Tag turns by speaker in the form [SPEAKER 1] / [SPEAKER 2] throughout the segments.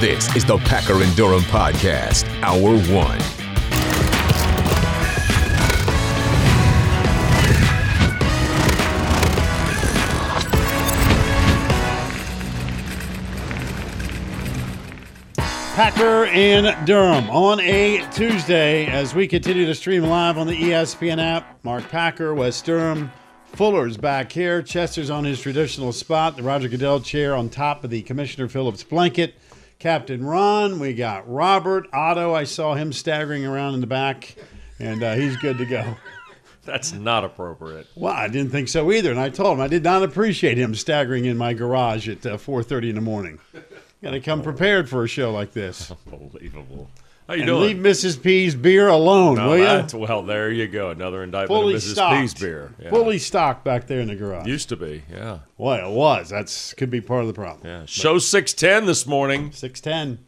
[SPEAKER 1] This is the Packer and Durham Podcast, Hour One.
[SPEAKER 2] Packer and Durham on a Tuesday as we continue to stream live on the ESPN app. Mark Packer, Wes Durham, Fuller's back here. Chester's on his traditional spot, the Roger Goodell chair on top of the Commissioner Phillips blanket. Captain Ron, we got Robert Otto. I saw him staggering around in the back, and uh, he's good to go.
[SPEAKER 3] That's not appropriate.
[SPEAKER 2] Well, I didn't think so either, and I told him I did not appreciate him staggering in my garage at uh, 4:30 in the morning. Got to come prepared for a show like this.
[SPEAKER 3] Unbelievable. How you
[SPEAKER 2] And
[SPEAKER 3] doing?
[SPEAKER 2] leave Mrs. P's beer alone,
[SPEAKER 3] No,
[SPEAKER 2] will you?
[SPEAKER 3] well, there you go. Another indictment
[SPEAKER 2] Fully
[SPEAKER 3] of Mrs.
[SPEAKER 2] stocked.
[SPEAKER 3] P's beer. Yeah.
[SPEAKER 2] Fully stocked back there in the garage.
[SPEAKER 3] Used to be, yeah.
[SPEAKER 2] well, it was. That's could be part of the problem.
[SPEAKER 3] Yeah. Show 610 this morning.
[SPEAKER 2] Six ten,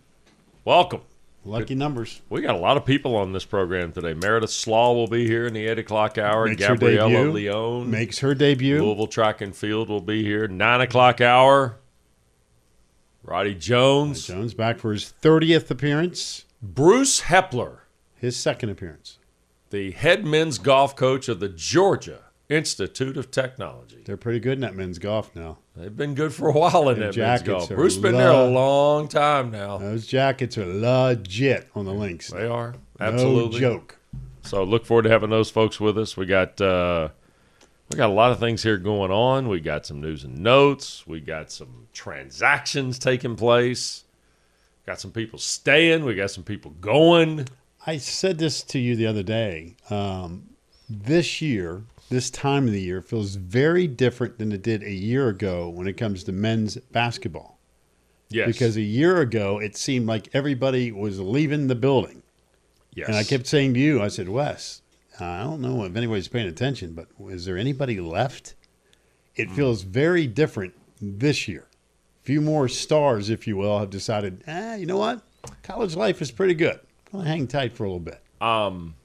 [SPEAKER 3] Welcome.
[SPEAKER 2] lucky numbers.
[SPEAKER 3] We got a lot of people on this program today. Meredith Slaw will be here in the 8 o'clock hour.
[SPEAKER 2] Makes
[SPEAKER 3] Gabriella
[SPEAKER 2] debut.
[SPEAKER 3] Leone.
[SPEAKER 2] Makes her debut.
[SPEAKER 3] Louisville Track and Field will be here. 9 o'clock hour. Roddy Jones.
[SPEAKER 2] Jones back for his thirtieth appearance,
[SPEAKER 3] Bruce Heppler,
[SPEAKER 2] his second appearance.
[SPEAKER 3] the head men's golf coach of the Georgia Institute of Technology.
[SPEAKER 2] They're pretty good in that men's golf now.
[SPEAKER 3] They've been good for a while in
[SPEAKER 2] Their
[SPEAKER 3] that men's golf.
[SPEAKER 2] are
[SPEAKER 3] Bruce been there a long time now.
[SPEAKER 2] Those jackets are legit on the links.
[SPEAKER 3] They are
[SPEAKER 2] No
[SPEAKER 3] absolutely.
[SPEAKER 2] joke.
[SPEAKER 3] So look forward to having those folks with us. We got uh, we got a lot of things here going on. We got some news and notes. We got some transactions taking place. Got some people staying. We got some people going.
[SPEAKER 2] I said this to you the other day. Um, this year, this time of the year, feels very different than it did a year ago when it comes to men's basketball.
[SPEAKER 3] Yes,
[SPEAKER 2] Because a year ago, it seemed like everybody was leaving the building.
[SPEAKER 3] yes,
[SPEAKER 2] And I kept saying to you, I said, Wes, I don't know if anybody's paying attention, but is there anybody left? It feels very different this year. Few more stars, if you will, have decided, ah, you know what? College life is pretty good. To hang tight for a little bit.
[SPEAKER 3] Um,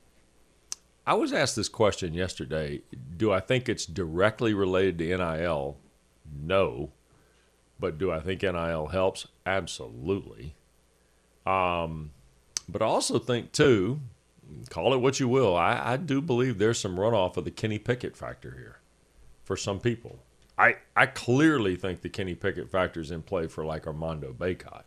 [SPEAKER 3] I was asked this question yesterday. Do I think it's directly related to NIL? No. But do I think NIL helps? Absolutely. Um, but I also think, too, call it what you will, I, I do believe there's some runoff of the Kenny Pickett factor here for some people. I, I clearly think the Kenny Pickett factor is in play for like Armando Bacot.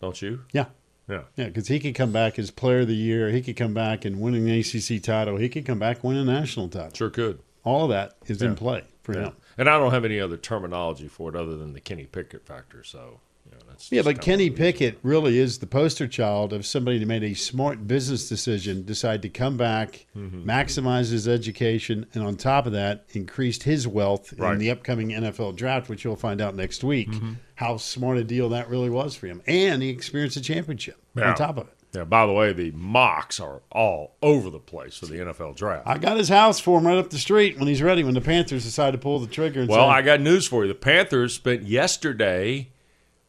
[SPEAKER 3] Don't you?
[SPEAKER 2] Yeah.
[SPEAKER 3] Yeah.
[SPEAKER 2] Yeah, because he could come back as player of the year. He could come back and win an ACC title. He could come back win a national title.
[SPEAKER 3] Sure could.
[SPEAKER 2] All of that is in play for
[SPEAKER 3] Yeah.
[SPEAKER 2] him.
[SPEAKER 3] And I don't have any other terminology for it other than the Kenny Pickett factor. So, you know, that's
[SPEAKER 2] Yeah, but Kenny
[SPEAKER 3] what it is.
[SPEAKER 2] Pickett really is the poster child of somebody that made a smart business decision, decided to come back,
[SPEAKER 3] Mm-hmm.
[SPEAKER 2] maximize his education, and on top of that, increased his wealth in
[SPEAKER 3] Right. Mm-hmm.
[SPEAKER 2] the upcoming NFL draft, which you'll find out next week. How smart a deal that really was for him, and he experienced a championship
[SPEAKER 3] Yeah.
[SPEAKER 2] on top of it.
[SPEAKER 3] Yeah. By the way, the mocks are all over the place for the NFL draft.
[SPEAKER 2] I got his house for him right up the street when he's ready. When the Panthers decide to pull the trigger, and
[SPEAKER 3] well,
[SPEAKER 2] say,
[SPEAKER 3] I got news for you. The Panthers spent yesterday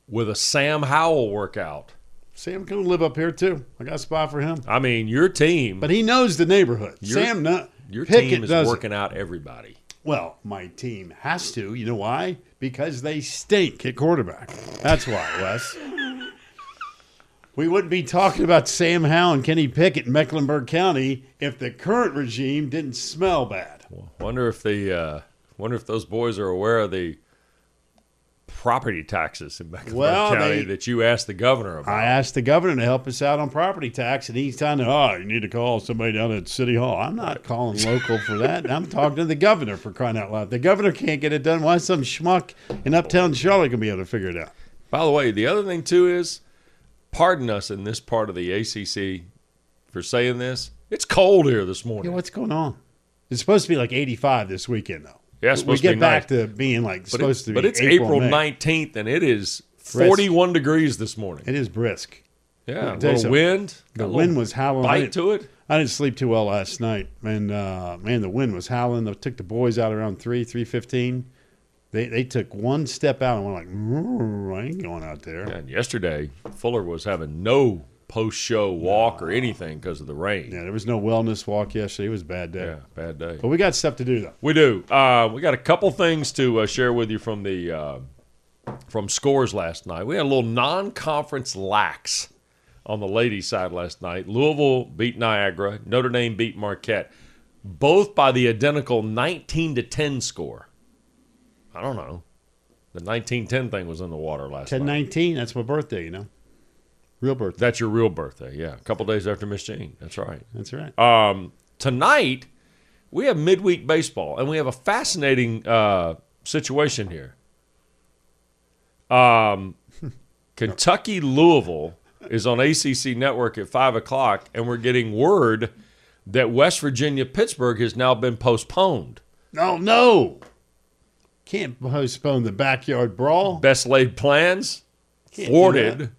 [SPEAKER 3] with a Sam Howell workout.
[SPEAKER 2] Sam can live up here too. I got a spot for him,
[SPEAKER 3] I mean, your team,
[SPEAKER 2] but he knows the neighborhood.
[SPEAKER 3] Your-
[SPEAKER 2] Sam, no,
[SPEAKER 3] your
[SPEAKER 2] Pickett
[SPEAKER 3] team is working out everybody.
[SPEAKER 2] Well, my team has to. You know why? Because they stink at quarterback. That's why, Wes. We wouldn't be talking about Sam Howell and Kenny Pickett in Mecklenburg County if the current regime didn't smell bad.
[SPEAKER 3] Wonder if the uh, wonder if those boys are aware of the property taxes in Mecklenburg
[SPEAKER 2] Well,
[SPEAKER 3] County
[SPEAKER 2] they-
[SPEAKER 3] that you asked the governor about.
[SPEAKER 2] I asked the governor to help us out on property tax, and he's telling me, oh, you need to call somebody down at City Hall. I'm not calling local for that. I'm talking to the governor for crying out loud. The governor can't get it done. Why some schmuck in uptown Charlotte to be able to figure it out?
[SPEAKER 3] By the way, the other thing too is, pardon us in this part of the ACC for saying this. It's cold here this
[SPEAKER 2] Yeah,
[SPEAKER 3] morning.
[SPEAKER 2] what's going on? It's supposed to be like 85 this weekend, though.
[SPEAKER 3] Yeah, it's
[SPEAKER 2] we
[SPEAKER 3] supposed to
[SPEAKER 2] get
[SPEAKER 3] be
[SPEAKER 2] back
[SPEAKER 3] nice.
[SPEAKER 2] to being like
[SPEAKER 3] but,
[SPEAKER 2] supposed
[SPEAKER 3] it-
[SPEAKER 2] to be.
[SPEAKER 3] but it's April nineteenth, and it is forty-one degrees this morning.
[SPEAKER 2] It is brisk.
[SPEAKER 3] Yeah, a little
[SPEAKER 2] something.
[SPEAKER 3] wind.
[SPEAKER 2] The wind was howling.
[SPEAKER 3] Bite to it.
[SPEAKER 2] I didn't sleep too well last night, and uh, man, the wind was howling. I took the boys out around three, three fifteen. They they took one step out and went like, "Mm, I ain't going out there.
[SPEAKER 3] And yesterday, Fuller was having no post-show walk or anything because of the rain.
[SPEAKER 2] Yeah, there was no wellness walk yesterday. It was a bad day.
[SPEAKER 3] Yeah, bad day.
[SPEAKER 2] But we got stuff to do though.
[SPEAKER 3] We do. Uh, we got a couple things to uh, share with you from the uh, from scores last night. We had a little non-conference lax on the ladies' side last night. Louisville beat Niagara. Notre Dame beat Marquette, both by the identical 19 to 10 score. I don't know. The 1910 thing was in the water last
[SPEAKER 2] Ten
[SPEAKER 3] night.
[SPEAKER 2] nineteen. That's my birthday. You know, real birthday.
[SPEAKER 3] That's your real birthday, yeah. A couple days after Miss Jean. That's right.
[SPEAKER 2] That's right.
[SPEAKER 3] Um, tonight, we have midweek baseball, and we have a fascinating uh, situation here. Um, Kentucky Louisville is on ACC Network at 5 o'clock, and we're getting word that West Virginia Pittsburgh has now been postponed.
[SPEAKER 2] no, no. Can't postpone the backyard brawl.
[SPEAKER 3] Best laid plans
[SPEAKER 2] Can't do
[SPEAKER 3] thwarted.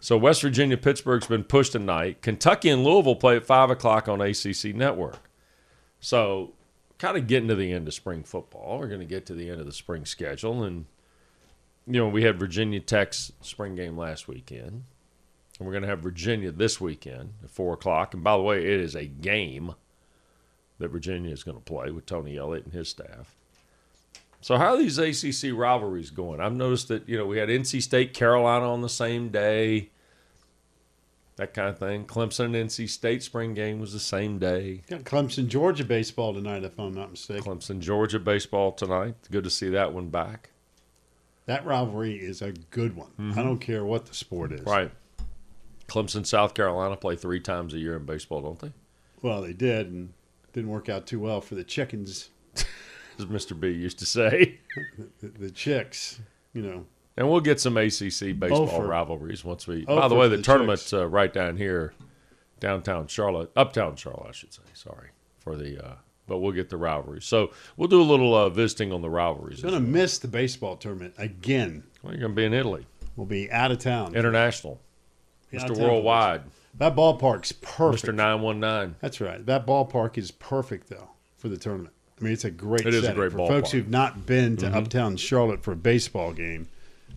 [SPEAKER 3] So West Virginia Pittsburgh's been pushed tonight. Kentucky and Louisville play at five o'clock on ACC Network. So kind of getting to the end of spring football. We're going to get to the end of the spring schedule, and you know we had Virginia Tech's spring game last weekend, and we're going to have Virginia this weekend at four o'clock. And by the way, it is a game that Virginia is going to play with Tony Elliott and his staff. So how are these ACC rivalries going? I've noticed that you know we had NC State, Carolina on the same day, that kind of thing. Clemson and NC State spring game was the same day.
[SPEAKER 2] Got Clemson, Georgia baseball tonight, if I'm not mistaken.
[SPEAKER 3] Clemson, Georgia baseball tonight. Good to see that one back.
[SPEAKER 2] That rivalry is a good one. Mm-hmm. I don't care what the sport is.
[SPEAKER 3] Right. Clemson, South Carolina play three times a year in baseball, don't they?
[SPEAKER 2] Well, they did, and didn't work out too well for the chickens,
[SPEAKER 3] As Mr. B used to say.
[SPEAKER 2] the, the chicks. You know,
[SPEAKER 3] And we'll get some ACC baseball rivalries once we. by the way,
[SPEAKER 2] the
[SPEAKER 3] the tournament's uh, right down here, downtown Charlotte, uptown Charlotte, I should say. Sorry for the. Uh, but we'll get the rivalries. So we'll do a little uh, visiting on the rivalries.
[SPEAKER 2] going to miss the baseball tournament again.
[SPEAKER 3] Well, you're going to be in Italy,
[SPEAKER 2] We'll be out of town.
[SPEAKER 3] international, Mr. Worldwide,
[SPEAKER 2] That ballpark's perfect.
[SPEAKER 3] Mr. Nine One Nine.
[SPEAKER 2] That's right. That ballpark is perfect though for the tournament. I mean, it's a great.
[SPEAKER 3] It is a great
[SPEAKER 2] for folks who've not been to Uptown Charlotte for a baseball game.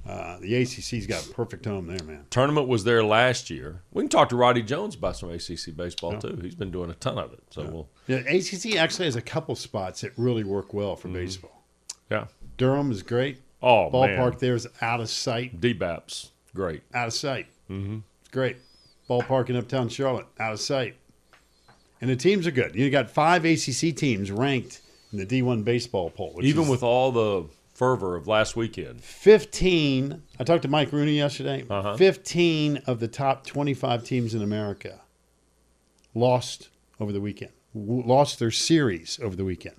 [SPEAKER 2] Uh, the ACC's got a perfect home there, man.
[SPEAKER 3] Tournament was there last year. We can talk to Roddy Jones about some ACC baseball too. He's been doing a ton of it. So we'll,
[SPEAKER 2] Yeah, ACC actually has a couple spots that really work well for baseball.
[SPEAKER 3] yeah.
[SPEAKER 2] Durham is great.
[SPEAKER 3] Oh
[SPEAKER 2] Ballpark
[SPEAKER 3] man,
[SPEAKER 2] there is out of sight.
[SPEAKER 3] DBAPS, great.
[SPEAKER 2] Out of sight. Mm-hmm. It's great. Ballpark in Uptown Charlotte, out of sight. And the teams are good. You got five ACC teams ranked in the D1 baseball poll.
[SPEAKER 3] Even with all the fervor of last weekend.
[SPEAKER 2] 15, I talked to Mike Rooney yesterday.
[SPEAKER 3] Uh-huh.
[SPEAKER 2] 15 of the top 25 teams in America lost over the weekend, w- lost their series over the weekend.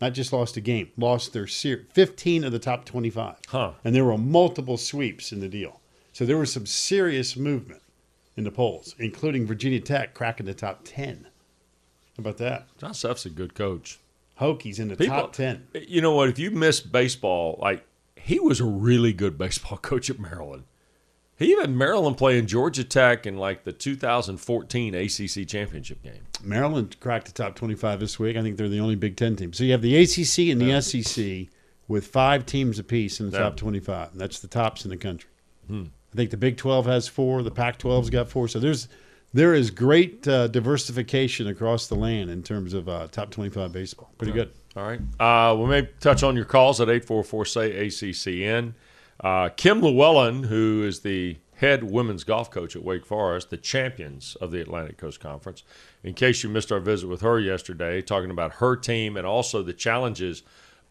[SPEAKER 2] Not just lost a game, lost their series. 15 of the top 25.
[SPEAKER 3] Huh.
[SPEAKER 2] And there were multiple sweeps in the deal. So there was some serious movement in the polls, including Virginia Tech cracking the top 10. How about that?
[SPEAKER 3] John Szefc's a good coach.
[SPEAKER 2] Hokies in the
[SPEAKER 3] People-
[SPEAKER 2] top 10.
[SPEAKER 3] You know what? If you miss baseball, like he was a really good baseball coach at Maryland. He even had Maryland playing Georgia Tech in like the 2014 ACC championship game.
[SPEAKER 2] Maryland cracked the top 25 this week. I think they're the only Big Ten team. So you have the ACC and the SEC with five teams apiece in the top 25. And that's the tops in the country. Hmm. I think the Big 12 has four. The Pac 12's got four. So there's there is great uh, diversification across the land in terms of uh, top 25 baseball. Pretty good.
[SPEAKER 3] All right. Uh, we may touch on your calls at 844 say ACCN. Uh, Kim Lewellen, who is the head women's golf coach at Wake Forest, the champions of the Atlantic Coast Conference. In case you missed our visit with her yesterday, talking about her team and also the challenges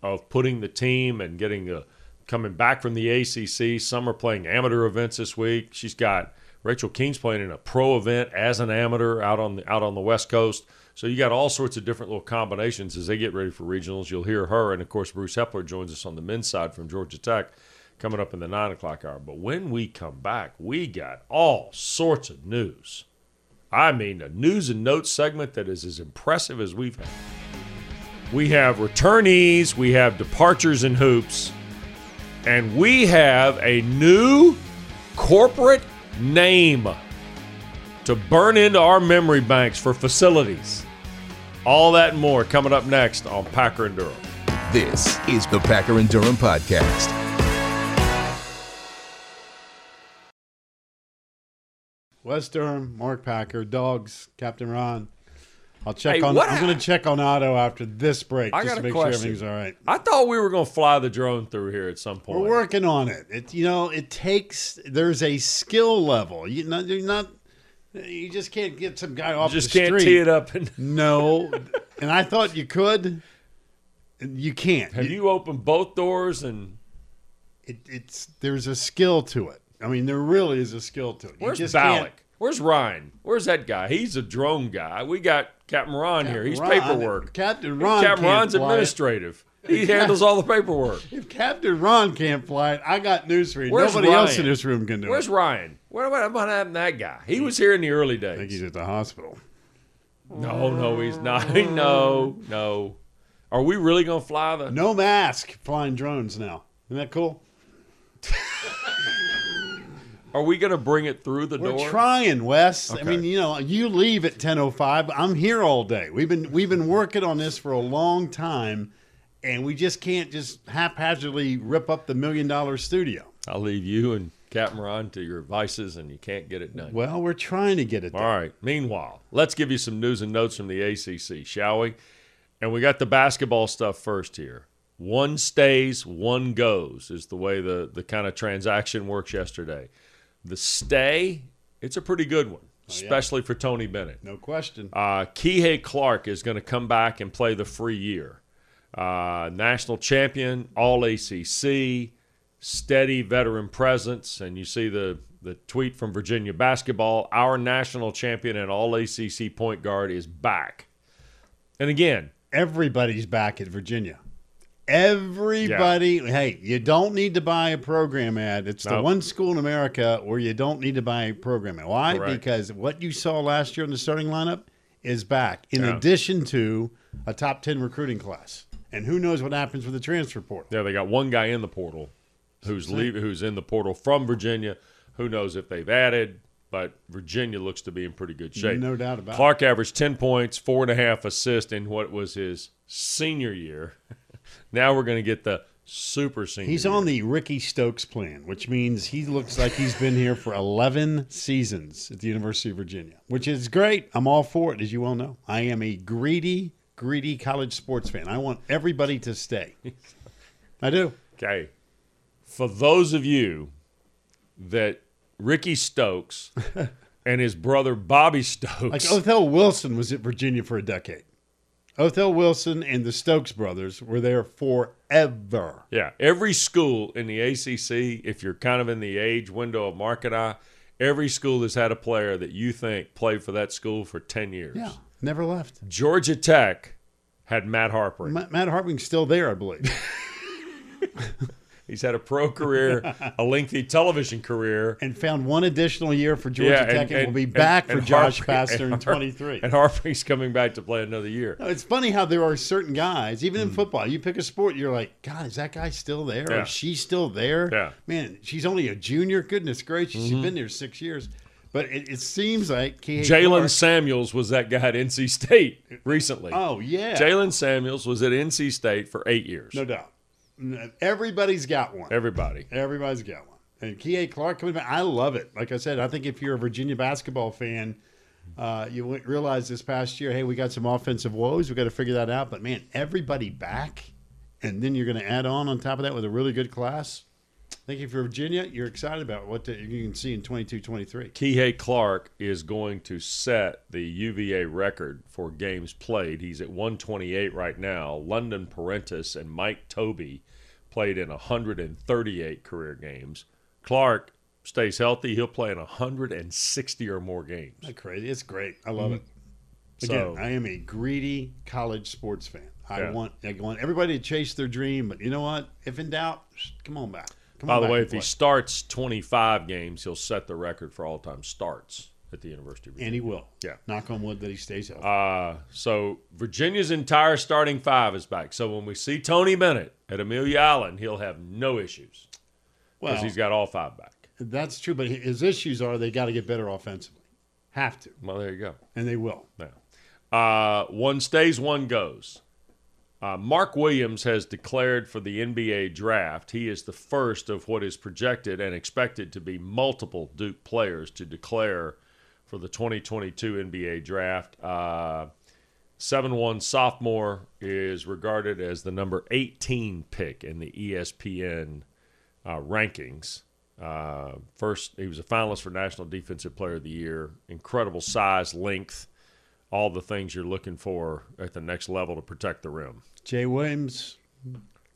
[SPEAKER 3] of putting the team and getting a, coming back from the ACC. Some are playing amateur events this week. She's got Rachel Kuehn's playing in a pro event as an amateur out on the out on the West Coast. So you got all sorts of different little combinations as they get ready for regionals. You'll hear her, and of course Bruce Heppler joins us on the men's side from Georgia Tech, coming up in the nine o'clock hour. But when we come back, we got all sorts of news. I mean, a news and notes segment that is as impressive as we've had. We have returnees, we have departures and hoops, and we have a new corporate name to burn into our memory banks for facilities. All that and more coming up next on Packer and Durham.
[SPEAKER 1] This is the Packer and Durham Podcast.
[SPEAKER 2] Wes Durham, Mark Packer, Dogs, Captain Ron. I'll check
[SPEAKER 3] Hey,
[SPEAKER 2] on. I'm to check on Otto after this break
[SPEAKER 3] I
[SPEAKER 2] just to make sure everything's all right.
[SPEAKER 3] I thought we were going to fly the drone through here at some point.
[SPEAKER 2] We're working on it. It you know it takes. There's a skill level. You not you're not. You just can't get some guy off
[SPEAKER 3] just
[SPEAKER 2] the
[SPEAKER 3] can't
[SPEAKER 2] street.
[SPEAKER 3] tee it up. And
[SPEAKER 2] No, and I thought you could. You can't.
[SPEAKER 3] have you opened both doors and
[SPEAKER 2] It, it's there's a skill to it. I mean, there really is a skill to it. You
[SPEAKER 3] Where's
[SPEAKER 2] just
[SPEAKER 3] Balak? Where's Ryan? Where's that guy? He's a drone guy. We got Captain Ron here. He's
[SPEAKER 2] Ron-
[SPEAKER 3] paperwork.
[SPEAKER 2] Captain Ron.
[SPEAKER 3] Captain Ron's
[SPEAKER 2] fly it.
[SPEAKER 3] administrative. He handles all the paperwork.
[SPEAKER 2] If Captain Ron can't fly it, I got news for you.
[SPEAKER 3] Where's
[SPEAKER 2] Nobody else in this room can do
[SPEAKER 3] Where's
[SPEAKER 2] it.
[SPEAKER 3] Where's Ryan? What about happened to that guy? He was here in the early days.
[SPEAKER 2] I think he's at the hospital.
[SPEAKER 3] No, no, he's not. No, no. Are we really gonna fly the?
[SPEAKER 2] No mask, flying drones now. Isn't that cool?
[SPEAKER 3] Are we gonna bring it through the door?
[SPEAKER 2] We're trying, Wes. I mean, you know, you leave at ten oh five. I'm here all day. We've been we've been working on this for a long time, and we just can't just haphazardly rip up the million dollar studio.
[SPEAKER 3] I'll leave you and Captain Ron to your vices, and you can't get it done.
[SPEAKER 2] Well, we're trying to get it
[SPEAKER 3] All
[SPEAKER 2] done.
[SPEAKER 3] right. Meanwhile, let's give you some news and notes from the ACC, shall we? And we got the basketball stuff first here. One stays, one goes is the way the, the kind of transaction works yesterday. The stay, it's a pretty good one, especially for Tony Bennett.
[SPEAKER 2] No question.
[SPEAKER 3] Uh, Kihei Clark is going to come back and play the free year. Uh, national champion, all ACC, steady veteran presence. And you see the, the tweet from Virginia basketball our national champion and all ACC point guard is back. And again,
[SPEAKER 2] Everybody's back at Virginia. Everybody, hey, you don't need to buy a program ad. It's the one school in America where you don't need to buy a program ad. Why?
[SPEAKER 3] Correct.
[SPEAKER 2] Because what you saw last year in the starting lineup is back, in
[SPEAKER 3] Yeah.
[SPEAKER 2] addition to a top 10 recruiting class. And who knows what happens with the transfer portal?
[SPEAKER 3] yeah, they got one guy in the portal who's leave, who's in the portal from Virginia. Who knows if they've added, but Virginia looks to be in pretty good shape.
[SPEAKER 2] No doubt about it.
[SPEAKER 3] Clark averaged 10 points, four and a half assists in what was his senior year. now we're going to get the super senior.
[SPEAKER 2] He's
[SPEAKER 3] year.
[SPEAKER 2] on the Ricky Stokes plan, which means he looks like he's been here for 11 seasons at the University of Virginia, which is great. I'm all for it, as you well know. I am a greedy, greedy college sports fan. I want everybody to stay. I do.
[SPEAKER 3] Okay. For those of you that Ricky Stokes and his brother Bobby Stokes.
[SPEAKER 2] Like oh, Othell Wilson was at Virginia for a decade. Othell Wilson and the Stokes brothers were there forever.
[SPEAKER 3] Yeah, every school in the ACC, if you're kind of in the age window of market eye, every school has had a player that you think played for that school for 10 years.
[SPEAKER 2] Yeah, never left.
[SPEAKER 3] Georgia Tech had Matt Harpring.
[SPEAKER 2] Ma- Matt Harpring's still there, I believe.
[SPEAKER 3] He's had a pro career, a lengthy television career.
[SPEAKER 2] and found one additional year for Georgia
[SPEAKER 3] Yeah,
[SPEAKER 2] Tech and, will be back
[SPEAKER 3] and
[SPEAKER 2] for Josh
[SPEAKER 3] Pastner
[SPEAKER 2] in 23.
[SPEAKER 3] And Harpring's coming back to play another year.
[SPEAKER 2] No, It's funny how there are certain guys, even in football, you pick a sport, you're like, God, is that guy still there?
[SPEAKER 3] Hmm. Yeah.
[SPEAKER 2] Or is she still there?
[SPEAKER 3] Yeah. Mm-hmm.
[SPEAKER 2] Man, she's only a junior. Goodness gracious, she's been there six years. But it, it seems like
[SPEAKER 3] Jalen Samuels was that guy at NC State recently.
[SPEAKER 2] Oh, yeah.
[SPEAKER 3] Jalen Samuels was at NC State for eight years.
[SPEAKER 2] No doubt. Everybody's got one.
[SPEAKER 3] Everybody.
[SPEAKER 2] Everybody's got one. And Kihei Clark coming back, I love it. Like I said, I think if you're a Virginia basketball fan, uh, you realize this past year, hey, we got some offensive woes. We got to figure that out. But man, everybody back, and then you're going to add on on top of that with a really good class. Thank you for Virginia, you're excited about what the, you can see in 22 23.
[SPEAKER 3] Kihei Clark is going to set the UVA record for games played. He's at 128 right now. London Perrantes and Mike Tobey played in 138 career games. Clark stays healthy. He'll play in 160 or more games.
[SPEAKER 2] Not crazy. It's great. I love it. Again,
[SPEAKER 3] Mm-hmm. So-
[SPEAKER 2] I am a greedy college sports fan. I
[SPEAKER 3] Yeah.
[SPEAKER 2] want I want everybody to chase their dream, but you know what? If in doubt, come on back. Come
[SPEAKER 3] By
[SPEAKER 2] on
[SPEAKER 3] the
[SPEAKER 2] back
[SPEAKER 3] way, if he starts 25 games, he'll set the record for all time starts at the University of Virginia.
[SPEAKER 2] and he will.
[SPEAKER 3] Yeah.
[SPEAKER 2] Knock on wood that he stays healthy.
[SPEAKER 3] Uh, so Virginia's entire starting five is back. So when we see Tony Bennett at Amelia Island, he'll have no issues because
[SPEAKER 2] well,
[SPEAKER 3] he's got all five back.
[SPEAKER 2] that's true, but his issues are they got to get better offensively. Have to,
[SPEAKER 3] Well, there you go.
[SPEAKER 2] and they will.
[SPEAKER 3] Now, uh, one stays, one goes. Uh, Mark Williams has declared for the NBA draft. He is the first of what is projected and expected to be multiple Duke players to declare for the 2022 NBA draft. Uh, Seven one sophomore is regarded as the number 18 pick in the ESPN uh, rankings. Uh, first, he was a finalist for National Defensive Player of the Year. Incredible size, length, all the things you're looking for at the next level to protect the rim.
[SPEAKER 2] Jay Williams,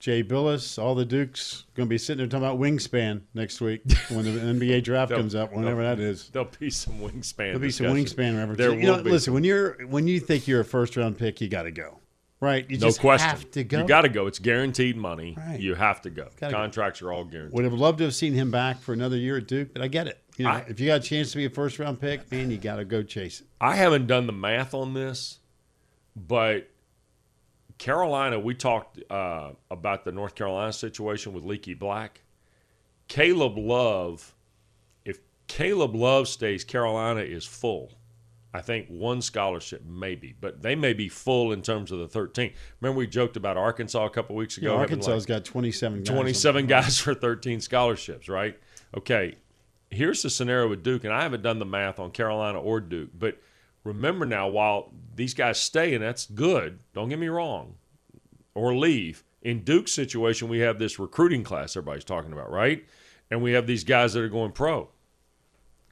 [SPEAKER 2] Jay Bilas, all the Dukes going to be sitting there talking about wingspan next week when the NBA draft comes up, whenever that is.
[SPEAKER 3] There'll be some wingspan.
[SPEAKER 2] There'll be some
[SPEAKER 3] discussion.
[SPEAKER 2] wingspan references.
[SPEAKER 3] There
[SPEAKER 2] you know,
[SPEAKER 3] will be.
[SPEAKER 2] listen, when you're when you think you're a first round pick, you got to go, right? You
[SPEAKER 3] no
[SPEAKER 2] just
[SPEAKER 3] question.
[SPEAKER 2] have to go.
[SPEAKER 3] You got to go. It's guaranteed money.
[SPEAKER 2] Right.
[SPEAKER 3] You have to go.
[SPEAKER 2] Gotta go.
[SPEAKER 3] Contracts are all guaranteed.
[SPEAKER 2] Would have loved to have seen him back for another year at Duke, but I get it. You know,
[SPEAKER 3] I-
[SPEAKER 2] if you got a chance to be a first round pick, man, you got to go chase it.
[SPEAKER 3] I haven't done the math on this, but Carolina, we talked uh, about the North Carolina situation with Leaky Black. Caleb Love, if Caleb Love stays, Carolina is full. I think one scholarship maybe, but they may be full in terms of the 13. Remember we joked about Arkansas a couple weeks ago? having,
[SPEAKER 2] Arkansas's
[SPEAKER 3] like,
[SPEAKER 2] got 27 guys.
[SPEAKER 3] 27 guys for 13 scholarships, right? Okay, here's the scenario with Duke, and I haven't done the math on Carolina or Duke, but remember now, while these guys stay, and that's good, don't get me wrong, or leave, in Duke's situation, we have this recruiting class everybody's talking about, right? And we have these guys that are going pro.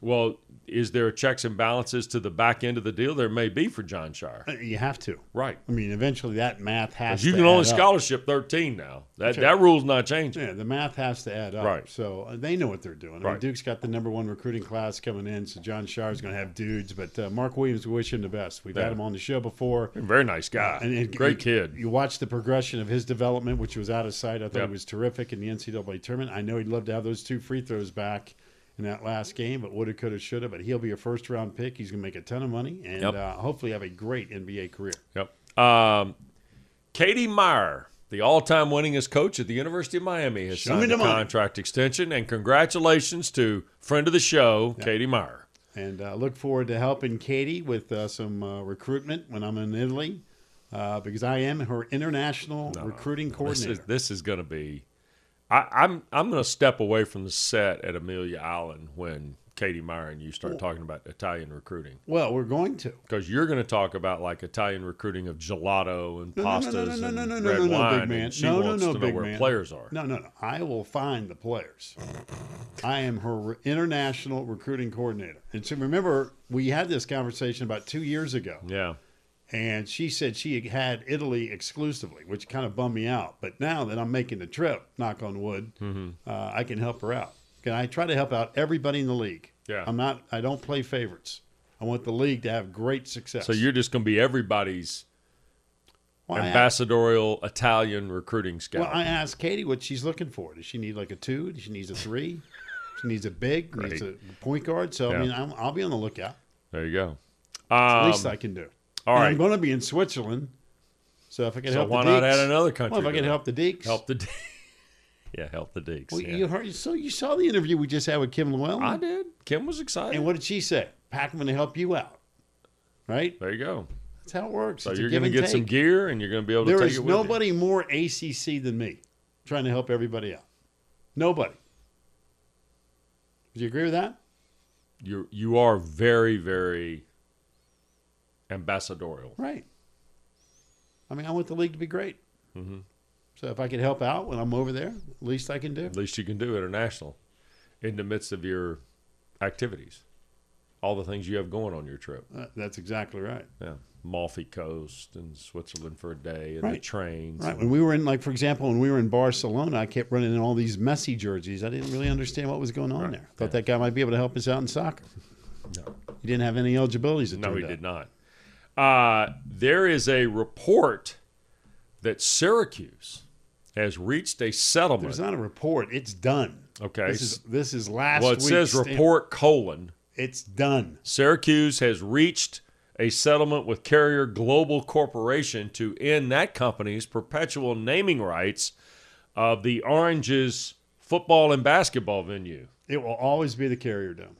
[SPEAKER 3] Well, is there checks and balances to the back end of the deal? There may be for Jon Scheyer.
[SPEAKER 2] You have to.
[SPEAKER 3] Right.
[SPEAKER 2] I mean, eventually that math has
[SPEAKER 3] you can only
[SPEAKER 2] add up.
[SPEAKER 3] scholarship 13 now. That,
[SPEAKER 2] Sure.
[SPEAKER 3] that rule's not changing.
[SPEAKER 2] Yeah, the math has to add up.
[SPEAKER 3] Right.
[SPEAKER 2] So uh, they know what they're doing. I mean, Duke's got the number one recruiting class coming in, so Jon Scheyer's going to have dudes. But uh, Mark Williams, we wish him the best. We've
[SPEAKER 3] Yeah.
[SPEAKER 2] had him on the show before.
[SPEAKER 3] Very nice guy.
[SPEAKER 2] And, and
[SPEAKER 3] Great kid.
[SPEAKER 2] You watch the progression of his development, which was out of sight. I thought
[SPEAKER 3] Yep.
[SPEAKER 2] he was terrific in the NCAA tournament. I know he'd love to have those two free throws back in that last game, but woulda, coulda, shoulda. But he'll be a first round pick. He's going to make a ton of money and
[SPEAKER 3] Yep.
[SPEAKER 2] uh, hopefully have a great NBA career.
[SPEAKER 3] Yep. Um, Katie Meier, the all-time winningest coach at the University of Miami, has
[SPEAKER 2] Show
[SPEAKER 3] signed a
[SPEAKER 2] money.
[SPEAKER 3] contract extension, and congratulations to friend of the show, Katie Meier.
[SPEAKER 2] And uh, look forward to helping Katie with uh, some uh, recruitment when I'm in Italy, uh, because I am her international recruiting
[SPEAKER 3] This
[SPEAKER 2] coordinator.
[SPEAKER 3] is this is going to be. I, I'm I'm going to step away from the set at Amelia Island when Katie Meier and you start talking about Italian recruiting
[SPEAKER 2] well, we're going to.
[SPEAKER 3] because you're going to talk about like Italian recruiting of gelato and
[SPEAKER 2] No, no, no,
[SPEAKER 3] pastas
[SPEAKER 2] no, no, no,
[SPEAKER 3] and
[SPEAKER 2] no, no,
[SPEAKER 3] red
[SPEAKER 2] no, no,
[SPEAKER 3] wine.
[SPEAKER 2] big.
[SPEAKER 3] And she
[SPEAKER 2] no, no,
[SPEAKER 3] wants to know where
[SPEAKER 2] man.
[SPEAKER 3] players are.
[SPEAKER 2] No, no, no. I will find the players. I am her international recruiting coordinator. And so remember, we had this conversation about two years ago,
[SPEAKER 3] Yeah.
[SPEAKER 2] And she said she had Italy exclusively, which kind of bummed me out. But now that I'm making the trip, knock on wood,
[SPEAKER 3] Mm-hmm.
[SPEAKER 2] uh, I can help her out. Can I try to help out everybody in the league?
[SPEAKER 3] Yeah.
[SPEAKER 2] I'm not. I don't play favorites. I want the league to have great success.
[SPEAKER 3] So you're just going to be everybody's
[SPEAKER 2] Well, I-
[SPEAKER 3] ambassadorial Italian recruiting scout.
[SPEAKER 2] Well, I asked Katie what she's looking for. Does she need like a two? Does she needs a three? she needs a big, needs a point guard. So
[SPEAKER 3] Yeah.
[SPEAKER 2] I mean, I'm, I'll be on the lookout.
[SPEAKER 3] there you go.
[SPEAKER 2] At
[SPEAKER 3] Um,
[SPEAKER 2] least I can do.
[SPEAKER 3] All
[SPEAKER 2] And. I'm going to be in Switzerland, so if I can
[SPEAKER 3] so
[SPEAKER 2] help,
[SPEAKER 3] why
[SPEAKER 2] the
[SPEAKER 3] not
[SPEAKER 2] Deacs-
[SPEAKER 3] add another country?
[SPEAKER 2] Well, if I can help the Deacs,
[SPEAKER 3] help the, De- yeah, help the Deacs.
[SPEAKER 2] Well,
[SPEAKER 3] yeah.
[SPEAKER 2] you heard. So you saw the interview we just had with Kim Lewellen.
[SPEAKER 3] I did. Kim was excited.
[SPEAKER 2] And what did she say? Pac, I'm to help you out. Right?
[SPEAKER 3] there you go.
[SPEAKER 2] That's how it works.
[SPEAKER 3] So
[SPEAKER 2] It's
[SPEAKER 3] you're going to get some gear, and you're going to be able to
[SPEAKER 2] There
[SPEAKER 3] take
[SPEAKER 2] is
[SPEAKER 3] it with you.
[SPEAKER 2] nobody more ACC than me, trying to help everybody out. Nobody. Do you agree with that?
[SPEAKER 3] You you are very very ambassadorial.
[SPEAKER 2] Right. I mean, I want the league to be great.
[SPEAKER 3] Mm-hmm.
[SPEAKER 2] So if I can help out when I'm over there, least I can do.
[SPEAKER 3] At least you can do international in the midst of your activities, all the things you have going on your trip.
[SPEAKER 2] Uh, that's exactly right.
[SPEAKER 3] Yeah, Malfi Coast and Switzerland for a day, and the trains.
[SPEAKER 2] Right. When we were in, like, for example, when we were in Barcelona, I kept running in all these Messi jerseys. I didn't really understand what was going on
[SPEAKER 3] Right.
[SPEAKER 2] there. Thought that guy might be able to help us out in soccer.
[SPEAKER 3] No.
[SPEAKER 2] He didn't have any eligibilities. it
[SPEAKER 3] No, he
[SPEAKER 2] out.
[SPEAKER 3] did not. Uh, there is a report that Syracuse has reached a settlement.
[SPEAKER 2] There's not a report. It's done.
[SPEAKER 3] okay.
[SPEAKER 2] This is this is last.
[SPEAKER 3] well, it says
[SPEAKER 2] stamp-
[SPEAKER 3] report colon.
[SPEAKER 2] It's done.
[SPEAKER 3] Syracuse has reached a settlement with Carrier Global Corporation to end that company's perpetual naming rights of the Orange's football and basketball venue.
[SPEAKER 2] It will always be the Carrier Dome.